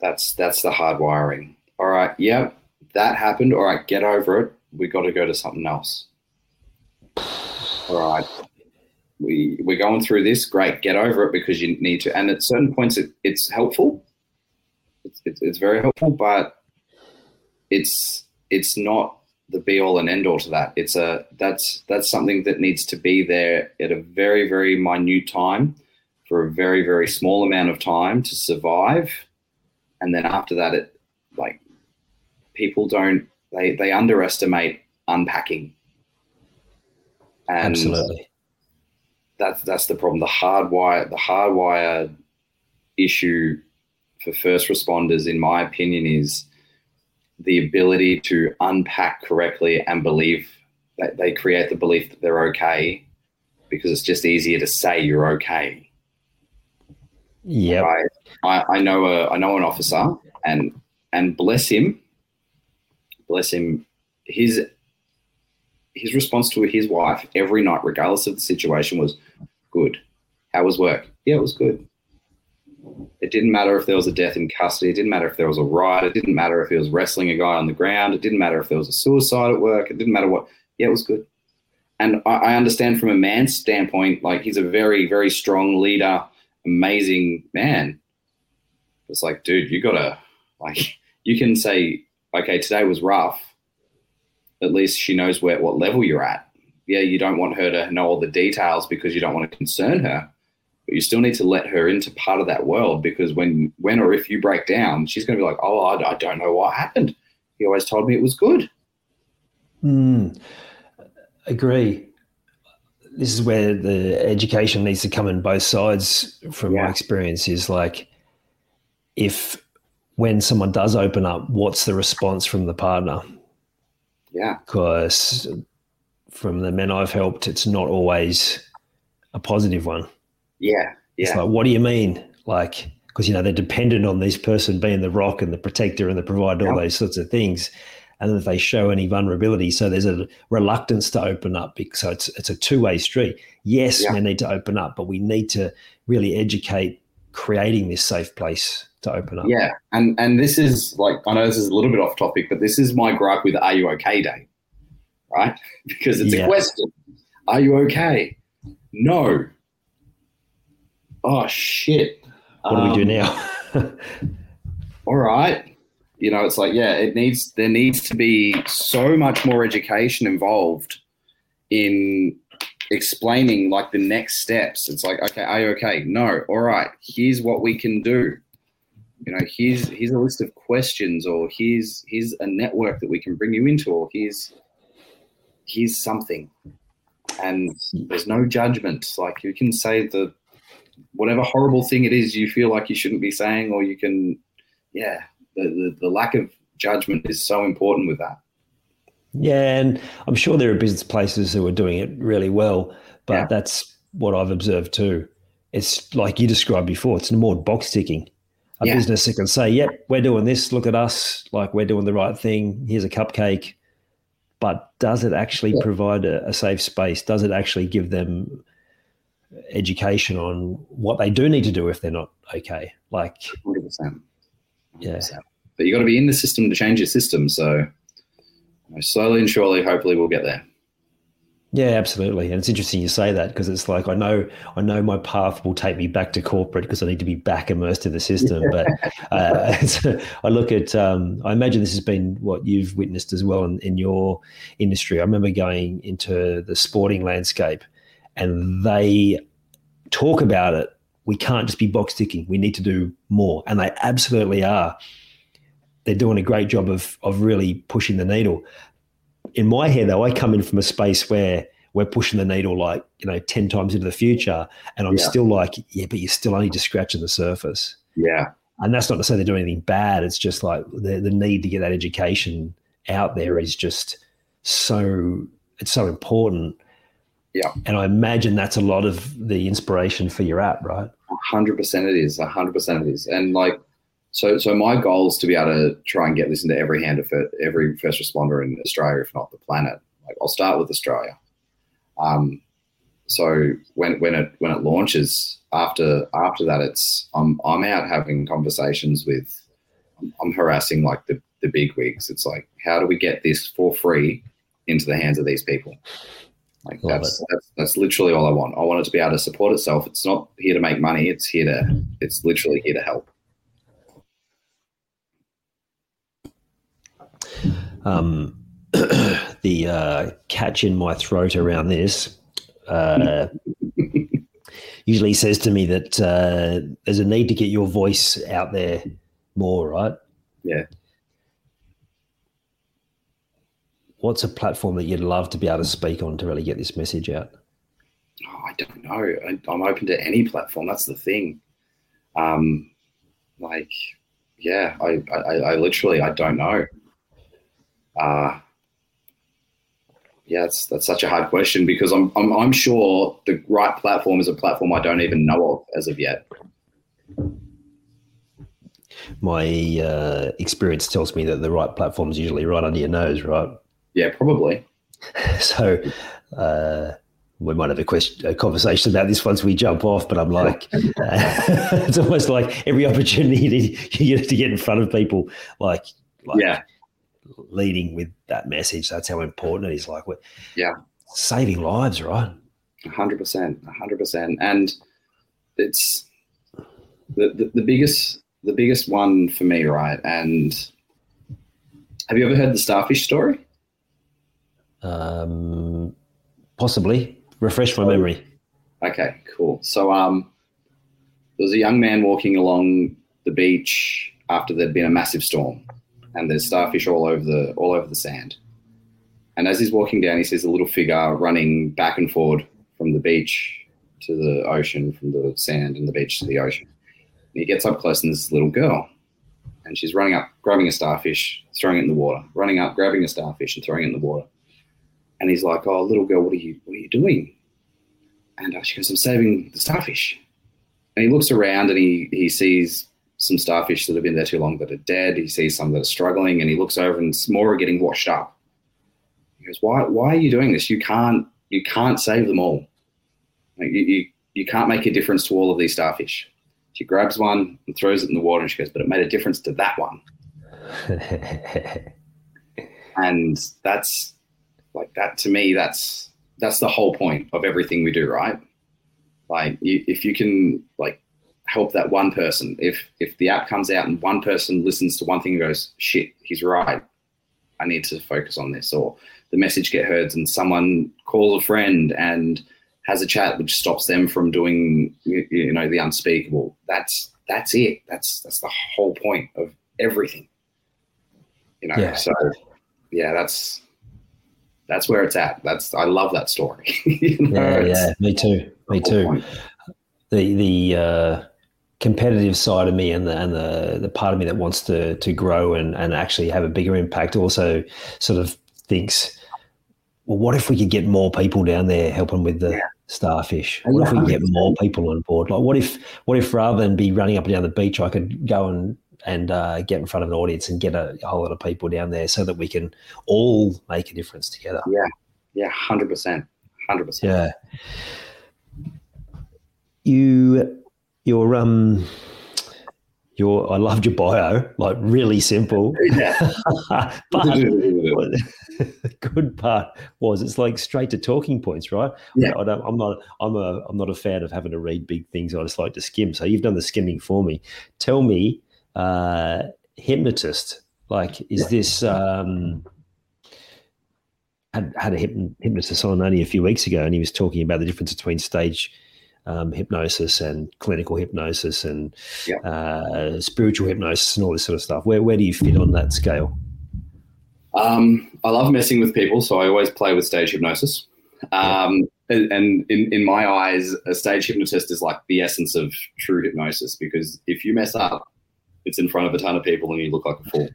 That's that's the hardwiring. All right, yeah, that happened. All right, get over it. We got to go to something else. [sighs] [sighs] All right, we we're going through this. Great, get over it because you need to. And at certain points, it, it's helpful. It's, it's, it's very helpful, but it's it's not the be all and end all to that. It's a that's that's something that needs to be there at a very very minute time for a very very small amount of time to survive, and then after that, it like people don't they they underestimate unpacking. And Absolutely that's that's the problem. The hardwire the hardwire issue for first responders, in my opinion, is the ability to unpack correctly and believe that they create the belief that they're okay because it's just easier to say you're okay. Yeah, I, I know a I know an officer and and bless him, bless him. His his response to his wife every night, regardless of the situation, was good. How was work? Yeah, it was good. It didn't matter if there was a death in custody. It didn't matter if there was a riot. It didn't matter if he was wrestling a guy on the ground. It didn't matter if there was a suicide at work. It didn't matter what. Yeah, it was good. And I, I understand from a man's standpoint, like he's a very, very strong leader, amazing man. It's like, dude, you gotta like [laughs] you can say, okay, today was rough. At least she knows where what level you're at. Yeah, you don't want her to know all the details because you don't want to concern her but you still need to let her into part of that world because when when or if you break down, she's going to be like, "Oh, I, I don't know what happened. He always told me it was good." Mm, agree. This is where the education needs to come in both sides. From yeah. my experience, is like if when someone does open up, what's the response from the partner? Yeah, because from the men I've helped, it's not always a positive one. Yeah. Yeah. It's like, what do you mean? Like, because, you know, they're dependent on this person being the rock and the protector and the provider, all those sorts of things. And if they show any vulnerability, so there's a reluctance to open up. Because, so it's, it's a two way street. Yes, yeah. we need to open up, but we need to really educate creating this safe place to open up. Yeah. And, and this is like, I know this is a little bit off topic, but this is my gripe with Are You Okay Day, right? [laughs] Because it's yeah. a question Are you okay? No oh shit, what um, do we do um, now? [laughs] all right, you know, it's like yeah, it needs there needs to be so much more education involved in explaining like the next steps. It's like okay, are you okay? No, all right. Here's what we can do. You know, here's here's a list of questions, or here's here's a network that we can bring you into, or here's here's something and there's no judgment. Like you can say the whatever horrible thing it is you feel like you shouldn't be saying, or you can, yeah, the, the, the lack of judgment is so important with that. Yeah, and I'm sure there are business places who are doing it really well, but yeah. that's what I've observed too. It's like you described before, it's more box ticking. A yeah. business that can say, yep, we're doing this, look at us, like we're doing the right thing, here's a cupcake. But does it actually yeah. provide a, a, safe space? Does it actually give them education on what they do need to do if they're not okay. Like, 100%. Yeah. But you got to be in the system to change your system. So slowly and surely, hopefully, we'll get there. Yeah, absolutely. And it's interesting you say that because it's like I know I know my path will take me back to corporate because I need to be back immersed in the system. But [laughs] uh, [laughs] I look at um, I imagine this has been what you've witnessed as well in, in your industry. I remember going into the sporting landscape and they talk about it. We can't just be box ticking. We need to do more, and they absolutely are. They're doing a great job of of really pushing the needle. In my head, though, I come in from a space where we're pushing the needle like you know ten times into the future, and I'm yeah. still like, yeah, but you're still only just scratching the surface. Yeah, and that's not to say they're doing anything bad. It's just like the the need to get that education out there is just so it's so important yeah. And I imagine that's a lot of the inspiration for your app, right? hundred percent it is. hundred percent it is. And like so so my goal is to be able to try and get this into every hand of every first responder in Australia, if not the planet. Like I'll start with Australia. Um so when when it when it launches after after that it's I'm I'm out having conversations with I'm harassing like the, the big wigs. It's like, how do we get this for free into the hands of these people? Like that's, that's, that's literally all I want. I want it to be able to support itself. It's not here to make money. It's here to. It's literally here to help. Um, [clears throat] the uh, catch in my throat around this uh, [laughs] usually says to me that uh, there's a need to get your voice out there more, right? Yeah. what's a platform that you'd love to be able to speak on to really get this message out? Oh, I don't know. I, am open to any platform. That's the thing. Um, like, yeah, I, I, I literally, I don't know. Uh, yeah, that's, that's such a hard question because I'm, I'm, I'm sure the right platform is a platform I don't even know of as of yet. My uh, experience tells me that the right platform is usually right under your nose, right? Yeah, probably. [laughs] so, uh, we might have a question, a conversation about this once we jump off. But I'm like, uh, [laughs] it's almost like every opportunity [laughs] to, you get to get in front of people, like, like yeah, leading with that message. That's how important it is. Like, we're yeah, saving lives, right? hundred percent, hundred percent, and it's the, the the biggest the biggest one for me, right? And have you ever heard the starfish story? Um, possibly. Refresh my memory. Okay, cool. So, um, there was a young man walking along the beach after there'd been a massive storm, and there's starfish all over the all over the sand. And as he's walking down, he sees a little figure running back and forward from the beach to the ocean, from the sand and the beach to the ocean. And he gets up close, and there's this little girl, and she's running up, grabbing a starfish, throwing it in the water, running up, grabbing a starfish, and throwing it in the water. And he's like, "Oh, little girl, what are you, what are you doing?" And uh, she goes, "I'm saving the starfish." And he looks around and he he sees some starfish that have been there too long that are dead. He sees some that are struggling, and he looks over and more are getting washed up. He goes, "Why? Why are you doing this? You can't you can't save them all. Like, you, you you can't make a difference to all of these starfish." She grabs one and throws it in the water, and she goes, "But it made a difference to that one." [laughs] and that's like that to me. That's that's the whole point of everything we do, right? Like, you, if you can like help that one person, if if the app comes out and one person listens to one thing and goes, "Shit, he's right," I need to focus on this, or the message get heard and someone calls a friend and has a chat which stops them from doing you, you know the unspeakable. That's that's it. That's that's the whole point of everything. You know, Yeah. so yeah, that's that's where it's at. That's I love that story. [laughs] You know, yeah, yeah, me too, me too. point. the the uh, competitive side of me and the and the the part of me that wants to to grow and and actually have a bigger impact also sort of thinks, well, what if we could get more people down there helping with the starfish? What if we could get more people on board? Like, what if what if rather than be running up and down the beach, I could go and and uh, get in front of an audience and get a, a whole lot of people down there so that we can all make a difference together. Yeah, yeah, hundred percent, hundred percent. Yeah. You, your um, your I loved your bio, like really simple. [laughs] Yeah. [laughs] but the [laughs] good part was it's like straight to talking points, right? Yeah. I don't, I'm not. I'm a. I'm not a fan of having to read big things. I just like to skim. So you've done the skimming for me. Tell me, uh, hypnotist. Like, is Yeah. this? Um, had had a hypn- hypnotist on only a few weeks ago, and he was talking about the difference between stage um, hypnosis and clinical hypnosis and Yeah. uh, spiritual hypnosis and all this sort of stuff. Where where do you fit on that scale? Um, I love messing with people, so I always play with stage hypnosis. Um, and and in, in my eyes, a stage hypnotist is like the essence of true hypnosis because if you mess up, it's in front of a ton of people and you look like a fool.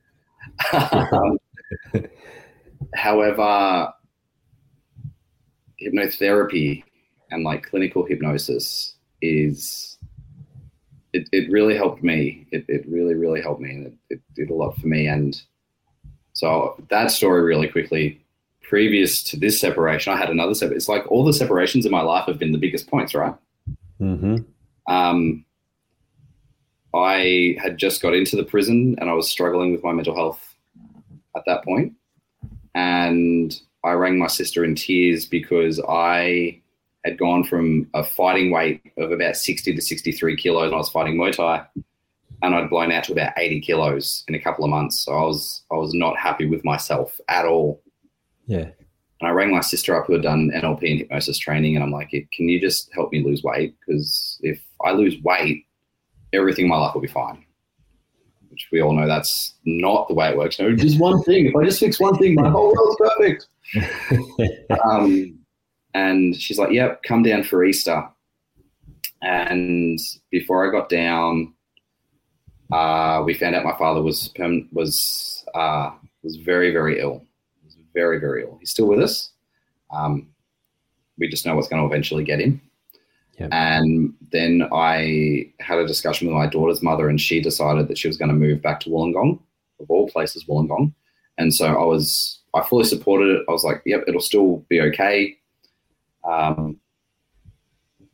[laughs] [laughs] However, hypnotherapy and like clinical hypnosis is it, it really helped me. It, it really, really helped me and it, it did a lot for me. And so that story really quickly, previous to this separation, I had another separation. It's like all the separations in my life have been the biggest points, right? Mm-hmm. Um, I had just got into the prison and I was struggling with my mental health at that point. And I rang my sister in tears because I had gone from a fighting weight of about 60 to 63 kilos and I was fighting Muay Thai and I'd blown out to about 80 kilos in a couple of months. So I was I was not happy with myself at all. Yeah. And I rang my sister up who had done NLP and hypnosis training, and I'm like, "Can you just help me lose weight? Because if I lose weight, everything in my life will be fine." Which we all know that's not the way it works. No, just one thing. If I just fix one thing, my whole world's perfect. [laughs] um, and she's like, "Yep, come down for Easter." And before I got down, uh, we found out my father was was uh, was very very ill. He was very very ill. He's still with us. Um, we just know what's going to eventually get him. Yep. And then I had a discussion with my daughter's mother, and she decided that she was going to move back to Wollongong, of all places, Wollongong. And so I was, I fully supported it. I was like, "Yep, it'll still be okay." Um,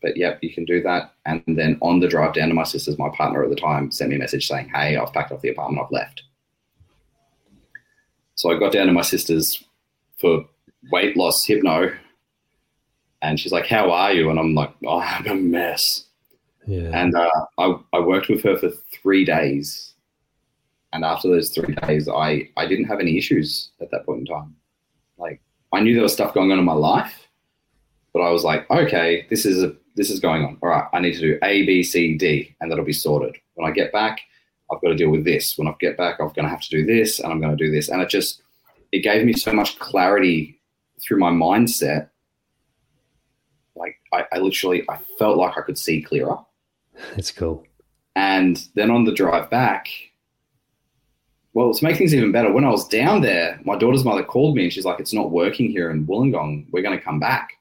but yep, you can do that. And then on the drive down to my sister's, my partner at the time sent me a message saying, "Hey, I've packed off the apartment. I've left." So I got down to my sister's for weight loss hypno, and she's like, "How are you?" And I'm like, oh, [laughs] "I'm a mess." Yeah. And uh, I, I worked with her for three days. And after those three days, I, I didn't have any issues at that point in time. Like I knew there was stuff going on in my life, but I was like, okay, this is a this is going on. All right, I need to do A, B, C, D, and that'll be sorted. When I get back, I've got to deal with this. When I get back, I'm going to have to do this, and I'm going to do this. And it just it gave me so much clarity through my mindset. Like I, I literally I felt like I could see clearer. [laughs] That's cool. And then on the drive back, well, to make things even better, when I was down there, my daughter's mother called me and she's like, "It's not working here in Wollongong. We're going to come back."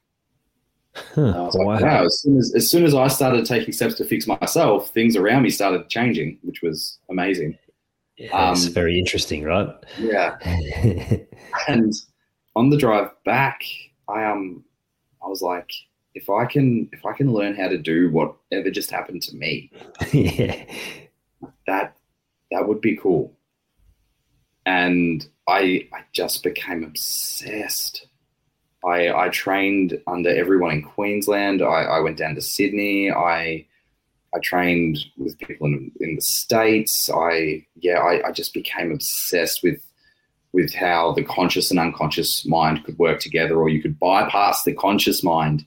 Huh, I was like, wow. As soon as, as soon as I started taking steps to fix myself, things around me started changing, which was amazing. Yeah, it's Um, very interesting, right? Yeah. [laughs] and on the drive back, I um, I was like, if I can, if I can learn how to do whatever just happened to me, yeah. that that would be cool. And I I just became obsessed. I I trained under everyone in Queensland. I, I went down to Sydney. I I trained with people in, in the States. I yeah, I, I just became obsessed with with how the conscious and unconscious mind could work together, or you could bypass the conscious mind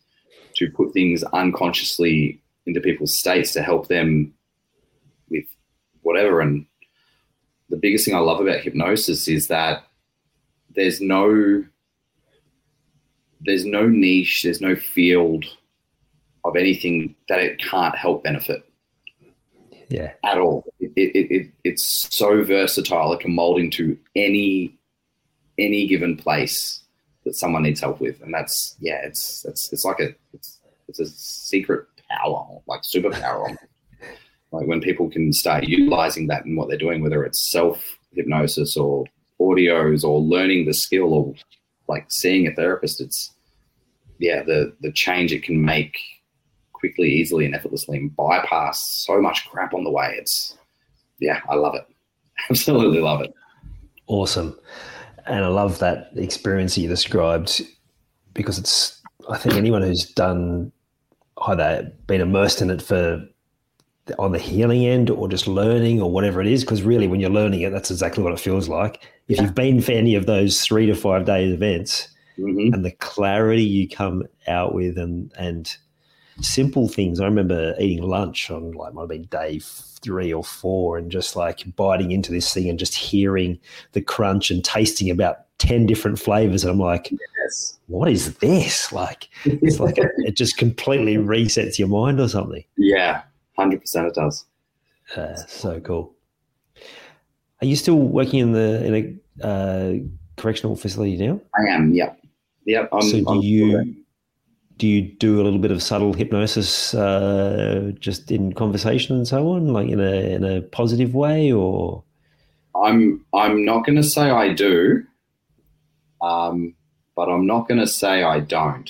to put things unconsciously into people's states to help them with whatever. And the biggest thing I love about hypnosis is that there's no there's no niche, there's no field of anything that it can't help benefit Yeah. at all. It, it, it, it's so versatile; it can mold into any any given place that someone needs help with, and that's yeah, it's it's it's like a it's it's a secret power, like superpower. [laughs] like when people can start utilizing that in what they're doing, whether it's self hypnosis or audios or learning the skill or like seeing a therapist, it's yeah, the the change it can make quickly, easily, and effortlessly and bypass so much crap on the way. It's yeah, I love it. [laughs] Absolutely love it. Awesome. And I love that experience that you described because it's, I think anyone who's done either been immersed in it for on the healing end or just learning or whatever it is, because really when you're learning it, that's exactly what it feels like. If Yeah. you've been for any of those three to five days events hmm and the clarity you come out with and, and simple things. I remember eating lunch on like might have been day three or four and just like biting into this thing and just hearing the crunch and tasting about 10 different flavors. And I'm like, Yes. what is this? Like, it's like it, it just completely [laughs] resets your mind or something. yeah, hundred percent. It does. Uh, so cool. Are you still working in the in a uh, correctional facility now? I am. Yep. Yep. I'm, so do I'm you do you do a little bit of subtle hypnosis uh, just in conversation and so on, like in a in a positive way, or I'm I'm not going to say I do, um, but I'm not going to say I don't.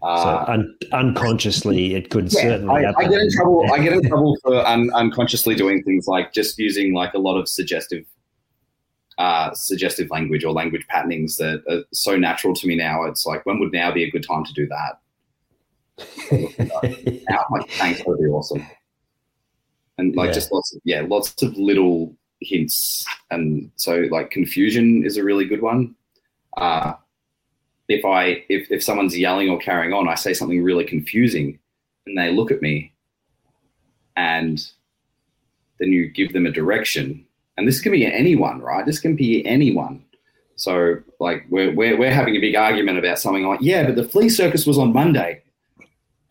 so Uh, un- unconsciously it could yeah, certainly I, happen. I get in trouble. I get in [laughs] trouble for un, unconsciously doing things like just using like a lot of suggestive, uh, suggestive language or language patternings that are so natural to me now. It's like when would now be a good time to do that? [laughs] Now, like thanks, that'd be awesome. And like Yeah. just lots of yeah, lots of little hints. And so like confusion is a really good one. Uh, if I if if someone's yelling or carrying on, I say something really confusing, and they look at me, and then you give them a direction. And this can be anyone, right? This can be anyone. So like we're we're we're having a big argument about something like, yeah, but the flea circus was on Monday.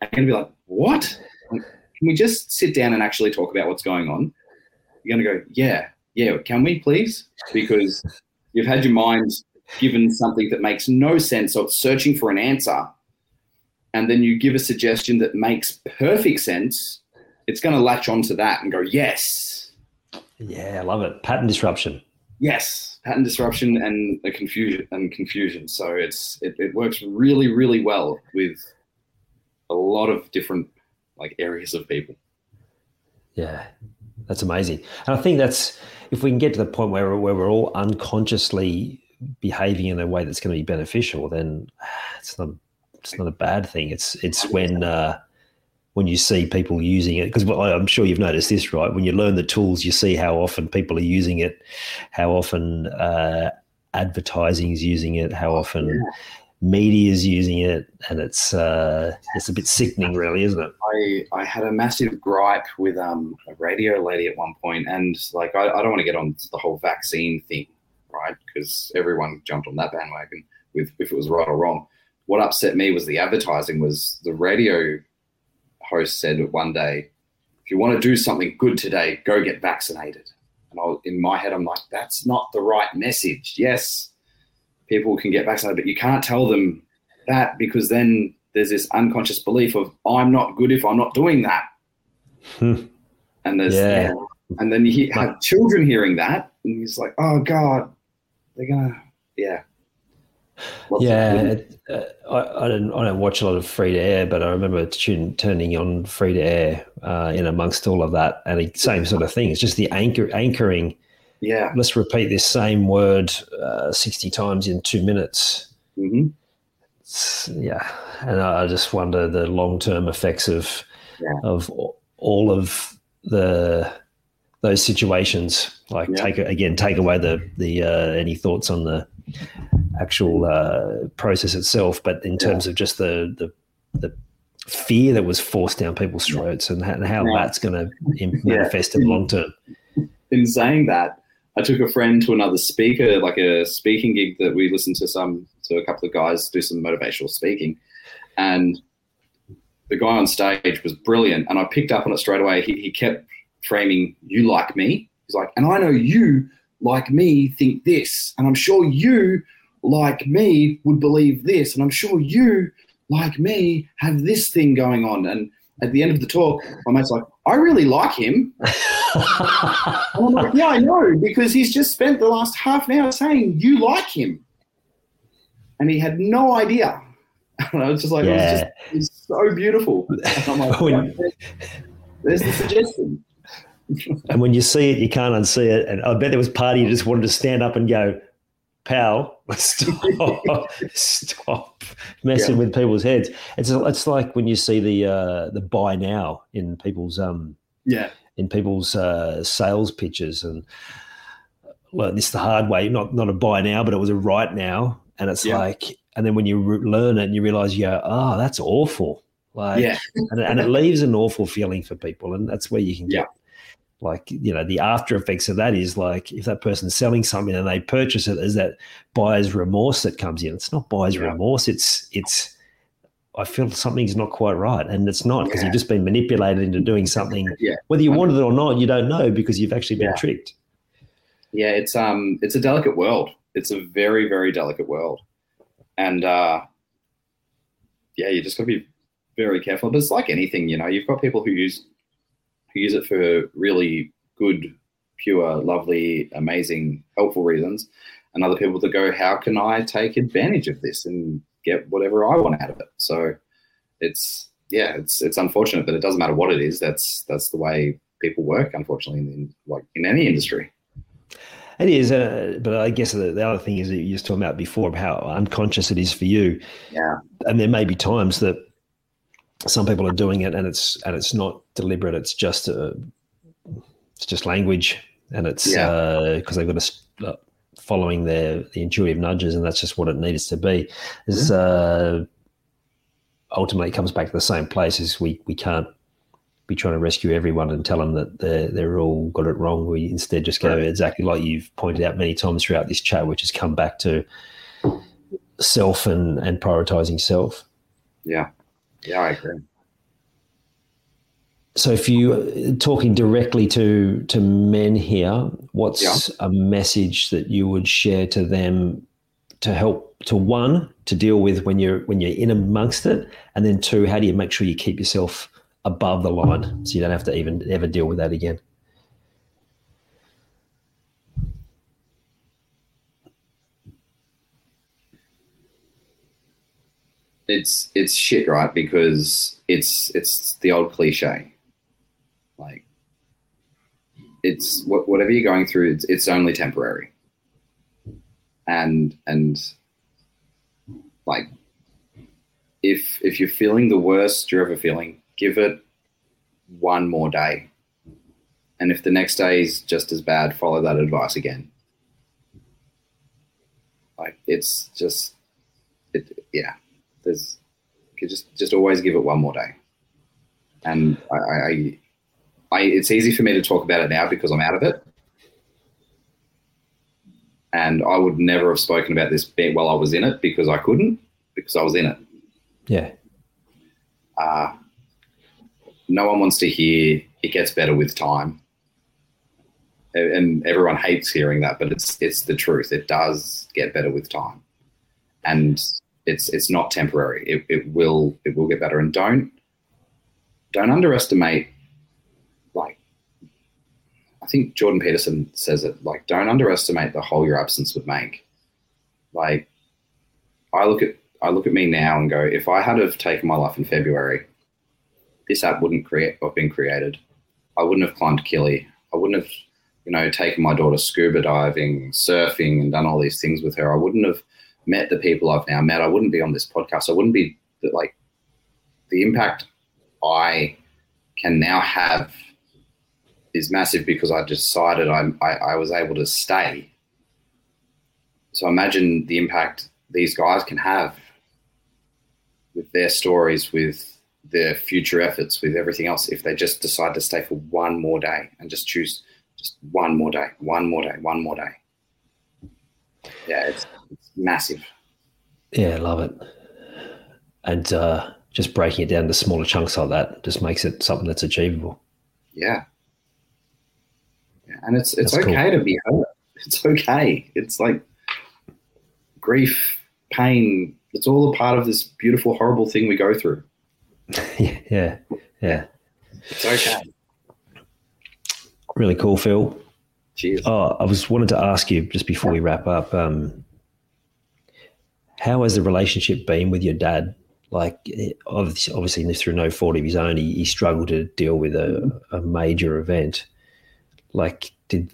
And you're gonna be like, what? Can we just sit down and actually talk about what's going on? You're gonna go, yeah, yeah, can we please? Because you've had your mind given something that makes no sense, it's searching for an answer, and then you give a suggestion that makes perfect sense, it's going to latch onto that and go, yes, yeah, I love it. Pattern disruption. yes, pattern disruption and a confusion and confusion. So it's it, it works really, really well with a lot of different like areas of people. Yeah, that's amazing. And I think that's if we can get to the point where, where we're all unconsciously behaving in a way that's going to be beneficial, then it's not it's not a bad thing. It's it's when uh, when you see people using it because I'm sure you've noticed this, right? When you learn the tools, you see how often people are using it, how often uh, advertising is using it, how often yeah. media is using it, and it's uh, it's a bit sickening, really, isn't it? I I had a massive gripe with um, a radio lady at one point, and like I, I don't want to get on the whole vaccine thing, right? Because everyone jumped on that bandwagon with if it was right or wrong. What upset me was the advertising was the radio host said one day, if you want to do something good today, go get vaccinated. And I, in my head, I'm like, that's not the right message. Yes, people can get vaccinated, but you can't tell them that because then there's this unconscious belief of I'm not good if I'm not doing that. Hmm. and there's yeah. and then you have children hearing that, and he's like, oh god, they're gonna yeah. What's yeah, uh, I, I, don't I don't watch a lot of free to air, but I remember tune, turning on free to air uh, in amongst all of that, and the same sort of thing. It's just the anchor anchoring. Yeah, let's repeat this same word uh, sixty times in two minutes. Mm-hmm. Yeah, and I just wonder the long term effects of yeah. of all of the those situations. Like yeah. take again, take away the the uh, any thoughts on the actual uh, process itself, but in terms yeah. of just the, the the fear that was forced down people's throats and how, and how yeah. that's going [laughs] to manifest in the long term. In saying that, I took a friend to another speaker, like a speaking gig that we listened to some to a couple of guys do some motivational speaking, and the guy on stage was brilliant, and I picked up on it straight away. He, he kept framing "you like me." He's like, and I know you like me think this, and I'm sure you like me would believe this, and I'm sure you like me have this thing going on. And at the end of the talk, my mate's like, I really like him. [laughs] I'm like, yeah, I know, because he's just spent the last half an hour saying you like him. And he had no idea. [laughs] And I was just like, yeah. it, was just, it was so beautiful. And I'm like, [laughs] when, there's the suggestion. and when you see it, you can't unsee it. And I bet there was party you just wanted to stand up and go, pal, [laughs] stop, stop messing yeah. with people's heads. It's it's like when you see the uh, the buy now in people's um yeah in people's uh, sales pitches and learn this the hard way. Not not a buy now, but it was a right now, and it's yeah. like, and then when you re- learn it and you realize, you go, oh, that's awful. Like, yeah. and, and it leaves an awful feeling for people, and that's where you can get yeah like you know the after effects of that is like if that person's selling something and they purchase it there's that buyer's remorse that comes in. It's not buyer's yeah. remorse. It's it's i feel something's not quite right. And it's not because yeah. you've just been manipulated into doing something. Yeah. whether you wanted it or not you don't know because you've actually been tricked. Yeah it's um it's a delicate world. It's a very very delicate world. And uh yeah you just got to be very careful. But it's like anything you know you've got people who use who use it for really good, pure, lovely, amazing, helpful reasons, and other people that go, how can I take advantage of this and get whatever I want out of it? So it's yeah, it's it's unfortunate, but it doesn't matter what it is. That's that's the way people work, unfortunately, in, like in any industry. It is, uh, but I guess the, the, other thing is that you just talking about before how unconscious it is for you. Yeah, and there may be times that some people are doing it and it's and it's not deliberate it's just a, uh, it's just language and it's because yeah. uh, they've got a uh, following their the intuitive nudges and that's just what it needs to be is mm-hmm. uh, ultimately comes back to the same place as we we can't be trying to rescue everyone and tell them that they're, they're all got it wrong. We instead just go right. exactly like you've pointed out many times throughout this chat, which has come back to self and, and prioritizing self. Yeah. Yeah, I agree. So, if you talking directly to to men here, what's yeah. a message that you would share to them to help to one to deal with when you're when you're in amongst it, and then two, how do you make sure you keep yourself above the line so you don't have to even ever deal with that again? It's it's shit, right? Because it's it's the old cliche. Like it's wh- whatever you're going through, it's, it's only temporary. And and like if if you're feeling the worst you're ever feeling, give it one more day. And if the next day is just as bad, follow that advice again. Like it's just, it, yeah. There's, just just always give it one more day. And I, I, I, it's easy for me to talk about it now because I'm out of it. And I would never have spoken about this bit while I was in it because I couldn't because I was in it. Yeah. Uh, no one wants to hear it gets better with time. And everyone hates hearing that, but it's it's the truth. It does get better with time, and it's it's not temporary. It, it will it will get better. And don't don't underestimate. Like, I think Jordan Peterson says it. Like, don't underestimate the hole your absence would make. Like, I look at I look at me now and go, if I had have taken my life in February, this app wouldn't create have been created. I wouldn't have climbed Kili. I wouldn't have, you know, taken my daughter scuba diving, surfing, and done all these things with her. I wouldn't have met the people I've now met. I wouldn't be on this podcast. I wouldn't be like the impact I can now have is massive because I decided I, I, I was able to stay. So imagine the impact these guys can have with their stories, with their future efforts, with everything else, if they just decide to stay for one more day and just choose just one more day, one more day, one more day. Yeah, it's, it's massive. Yeah, love it. And uh, just breaking it down to smaller chunks like that just makes it something that's achievable. Yeah. yeah. And it's it's that's okay cool. to be hurt. It's okay. It's like grief, pain, it's all a part of this beautiful, horrible thing we go through. [laughs] yeah, yeah. It's okay. Really cool, Phil. Cheers. Oh, I was wanted to ask you just before we wrap up. Um, how has the relationship been with your dad? Like, obviously, obviously through no fault of his own, he, he struggled to deal with a, a major event. Like, did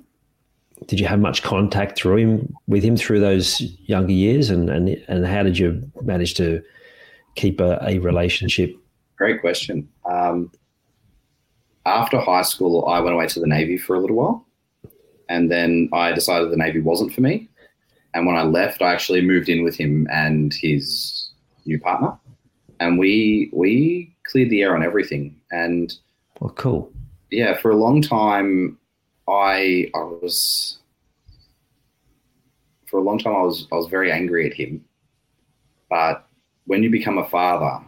did you have much contact through him with him through those younger years, and and and how did you manage to keep a, a relationship? Great question. Um, after high school, I went away to the Navy for a little while, and then I decided the Navy wasn't for me. And when I left, I actually moved in with him and his new partner, and we we cleared the air on everything. And well, cool. Yeah, for a long time, I I was for a long time I was I was very angry at him. But when you become a father,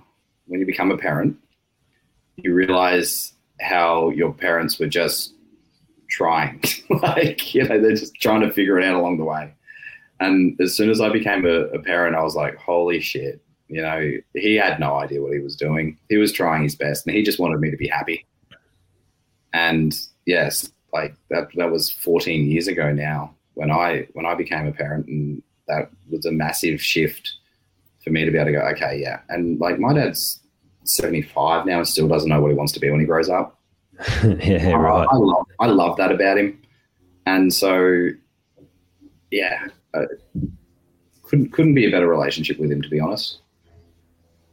when you become a parent, you realize how your parents were just trying. [laughs] like, you know, they're just trying to figure it out along the way. And as soon as I became a, a parent, I was like, holy shit. You know, he had no idea what he was doing. He was trying his best and he just wanted me to be happy. And yes, like that that was 14 years ago now when I when I became a parent and that was a massive shift for me to be able to go okay yeah and like my dad's 75 now and still doesn't know what he wants to be when he grows up [laughs] yeah right I, I, love, I love that about him and so yeah couldn't couldn't be a better relationship with him to be honest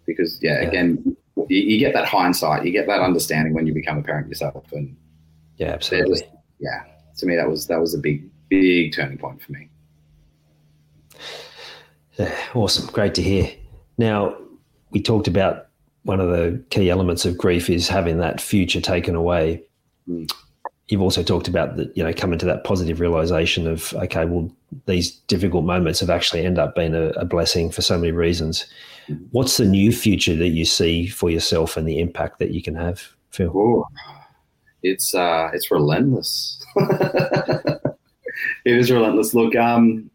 because yeah, yeah. again you, you get that hindsight you get that understanding when you become a parent yourself and yeah, absolutely. Just, yeah, to me that was that was a big big turning point for me. Yeah, awesome, great to hear. Now we talked about one of the key elements of grief is having that future taken away. Mm. You've also talked about that, you know, coming to that positive realization of, okay, well, these difficult moments have actually end up being a, a blessing for so many reasons. What's the new future that you see for yourself and the impact that you can have, Phil? Ooh it's uh, it's relentless. [laughs] it is relentless. Look, um,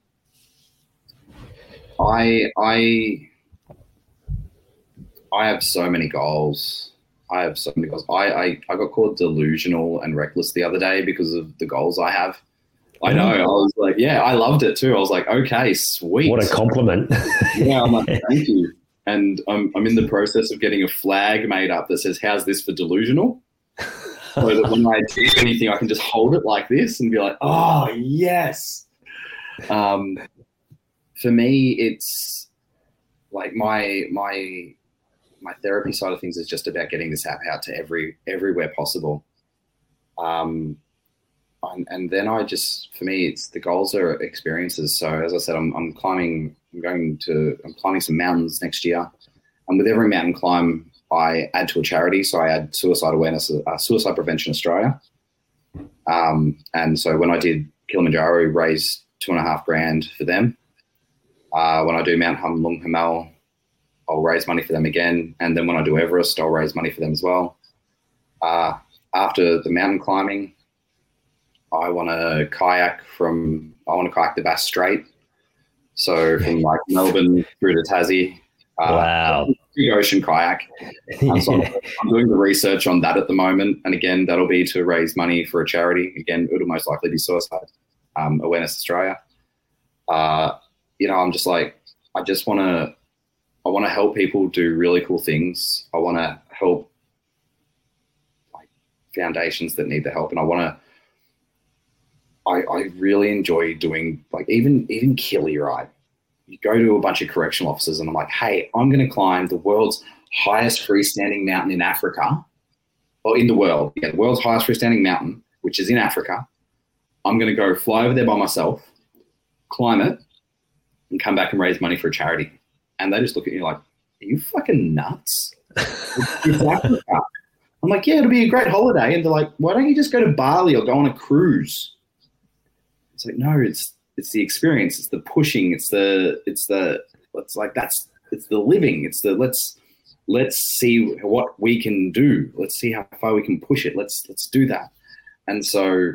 I I I have so many goals. I have so many goals. I, I, I got called delusional and reckless the other day because of the goals I have. I know. I was like, yeah, I loved it too. I was like, okay, sweet. What a compliment. [laughs] yeah, I'm like, thank you. and I'm I'm in the process of getting a flag made up that says "How's this for delusional?" [laughs] so that when I do anything, I can just hold it like this and be like, "Oh yes." Um, for me, it's like my my my therapy side of things is just about getting this app out to every everywhere possible. Um, and, and then I just for me, it's the goals are experiences. So as I said, I'm I'm climbing. I'm going to I'm climbing some mountains next year, and with every mountain climb, I add to a charity. So I add suicide awareness, uh, suicide prevention Australia. Um, and so when I did Kilimanjaro, raised two and a half grand for them. Uh, when I do Mount Himlung Himal, I'll raise money for them again. And then when I do Everest, I'll raise money for them as well. Uh, after the mountain climbing, I want to kayak from, I want to kayak the Bass Strait. So from like Melbourne through to Tassie. Uh, wow. The ocean kayak. Um, so I'm, [laughs] I'm doing the research on that at the moment. And again, that'll be to raise money for a charity. Again, it'll most likely be Suicide um, Awareness Australia. Uh, you know, I'm just like, I just want to I want to help people do really cool things. I want to help like foundations that need the help, and I want to. I, I really enjoy doing like even even Kili right. You go to a bunch of correctional officers, and I'm like, hey, I'm going to climb the world's highest freestanding mountain in Africa, or in the world. Yeah, the world's highest freestanding mountain, which is in Africa. I'm going to go fly over there by myself, climb it, and come back and raise money for a charity and they just look at you like, "Are you fucking nuts?" [laughs] I'm like, "Yeah, it'll be a great holiday," and they're like, "Why don't you just go to Bali or go on a cruise?" It's like, no, it's it's the experience, it's the pushing, it's the it's the it's like that's it's the living, it's the let's let's see what we can do, let's see how far we can push it, let's let's do that, and so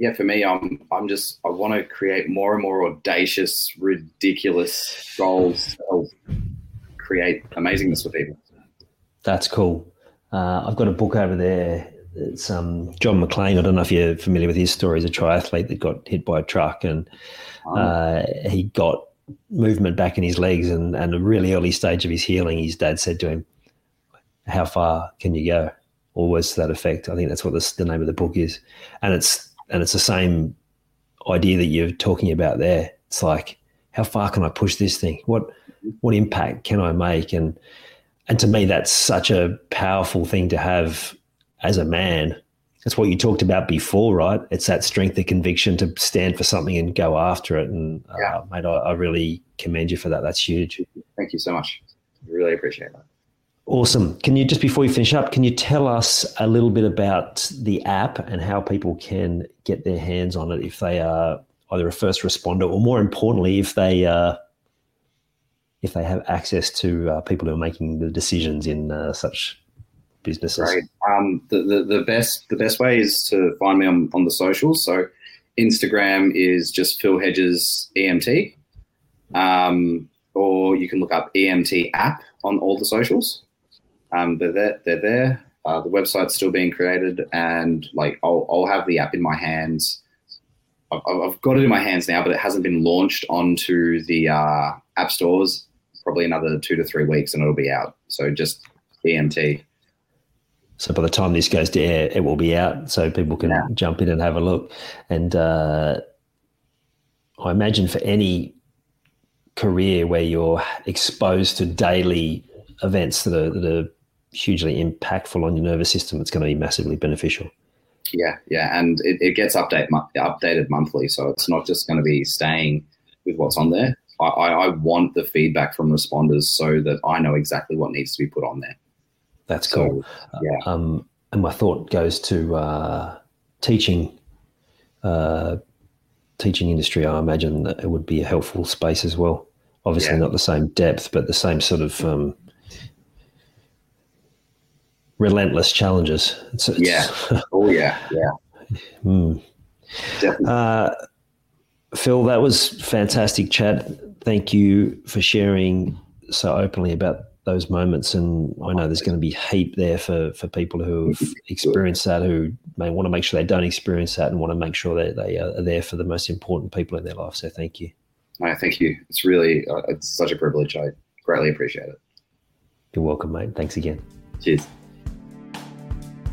yeah, for me, I'm I'm just I want to create more and more audacious, ridiculous goals to create amazingness for people. That's cool. Uh, I've got a book over there. It's um, John Maclean. I don't know if you're familiar with his story. He's a triathlete that got hit by a truck and oh. uh, he got movement back in his legs. And, and a really early stage of his healing, his dad said to him, "How far can you go?" Or words to that effect. I think that's what the, the name of the book is. And it's and it's the same idea that you're talking about there. It's like, how far can I push this thing? What what impact can I make? And and to me, that's such a powerful thing to have as a man. That's what you talked about before, right? It's that strength of conviction to stand for something and go after it. And yeah. uh, mate, I, I really commend you for that. That's huge. Thank you so much. Really appreciate that. Awesome. Can you just before you finish up, can you tell us a little bit about the app and how people can get their hands on it if they are either a first responder or more importantly, if they uh, if they have access to uh, people who are making the decisions in uh, such businesses? Right. Um, the, the, the best the best way is to find me on, on the socials. So Instagram is just Phil Hedges EMT, um, or you can look up EMT app on all the socials. Um, they're there. They're there. Uh, the website's still being created, and like I'll, I'll have the app in my hands. I've, I've, got it in my hands now, but it hasn't been launched onto the uh, app stores. Probably another two to three weeks, and it'll be out. So just EMT. So by the time this goes to air, it will be out, so people can yeah. jump in and have a look. And uh, I imagine for any career where you're exposed to daily events that are, that are hugely impactful on your nervous system, it's going to be massively beneficial. Yeah, yeah, and it, it gets update updated monthly, so it's not just going to be staying with what's on there. I, I, want the feedback from responders so that I know exactly what needs to be put on there. That's cool. So, yeah. Um, and my thought goes to uh, teaching. Uh, teaching industry, I imagine that it would be a helpful space as well. Obviously, yeah. not the same depth, but the same sort of um, relentless challenges. It's, it's, yeah. Oh yeah. Yeah. Mm. Uh, Phil, that was fantastic chat. Thank you for sharing so openly about those moments. And I know there's going to be heap there for, for people who have [laughs] experienced that, who may want to make sure they don't experience that and want to make sure that they are there for the most important people in their life. So thank you. No, thank you. It's really, uh, it's such a privilege. I greatly appreciate it. You're welcome, mate. Thanks again. Cheers.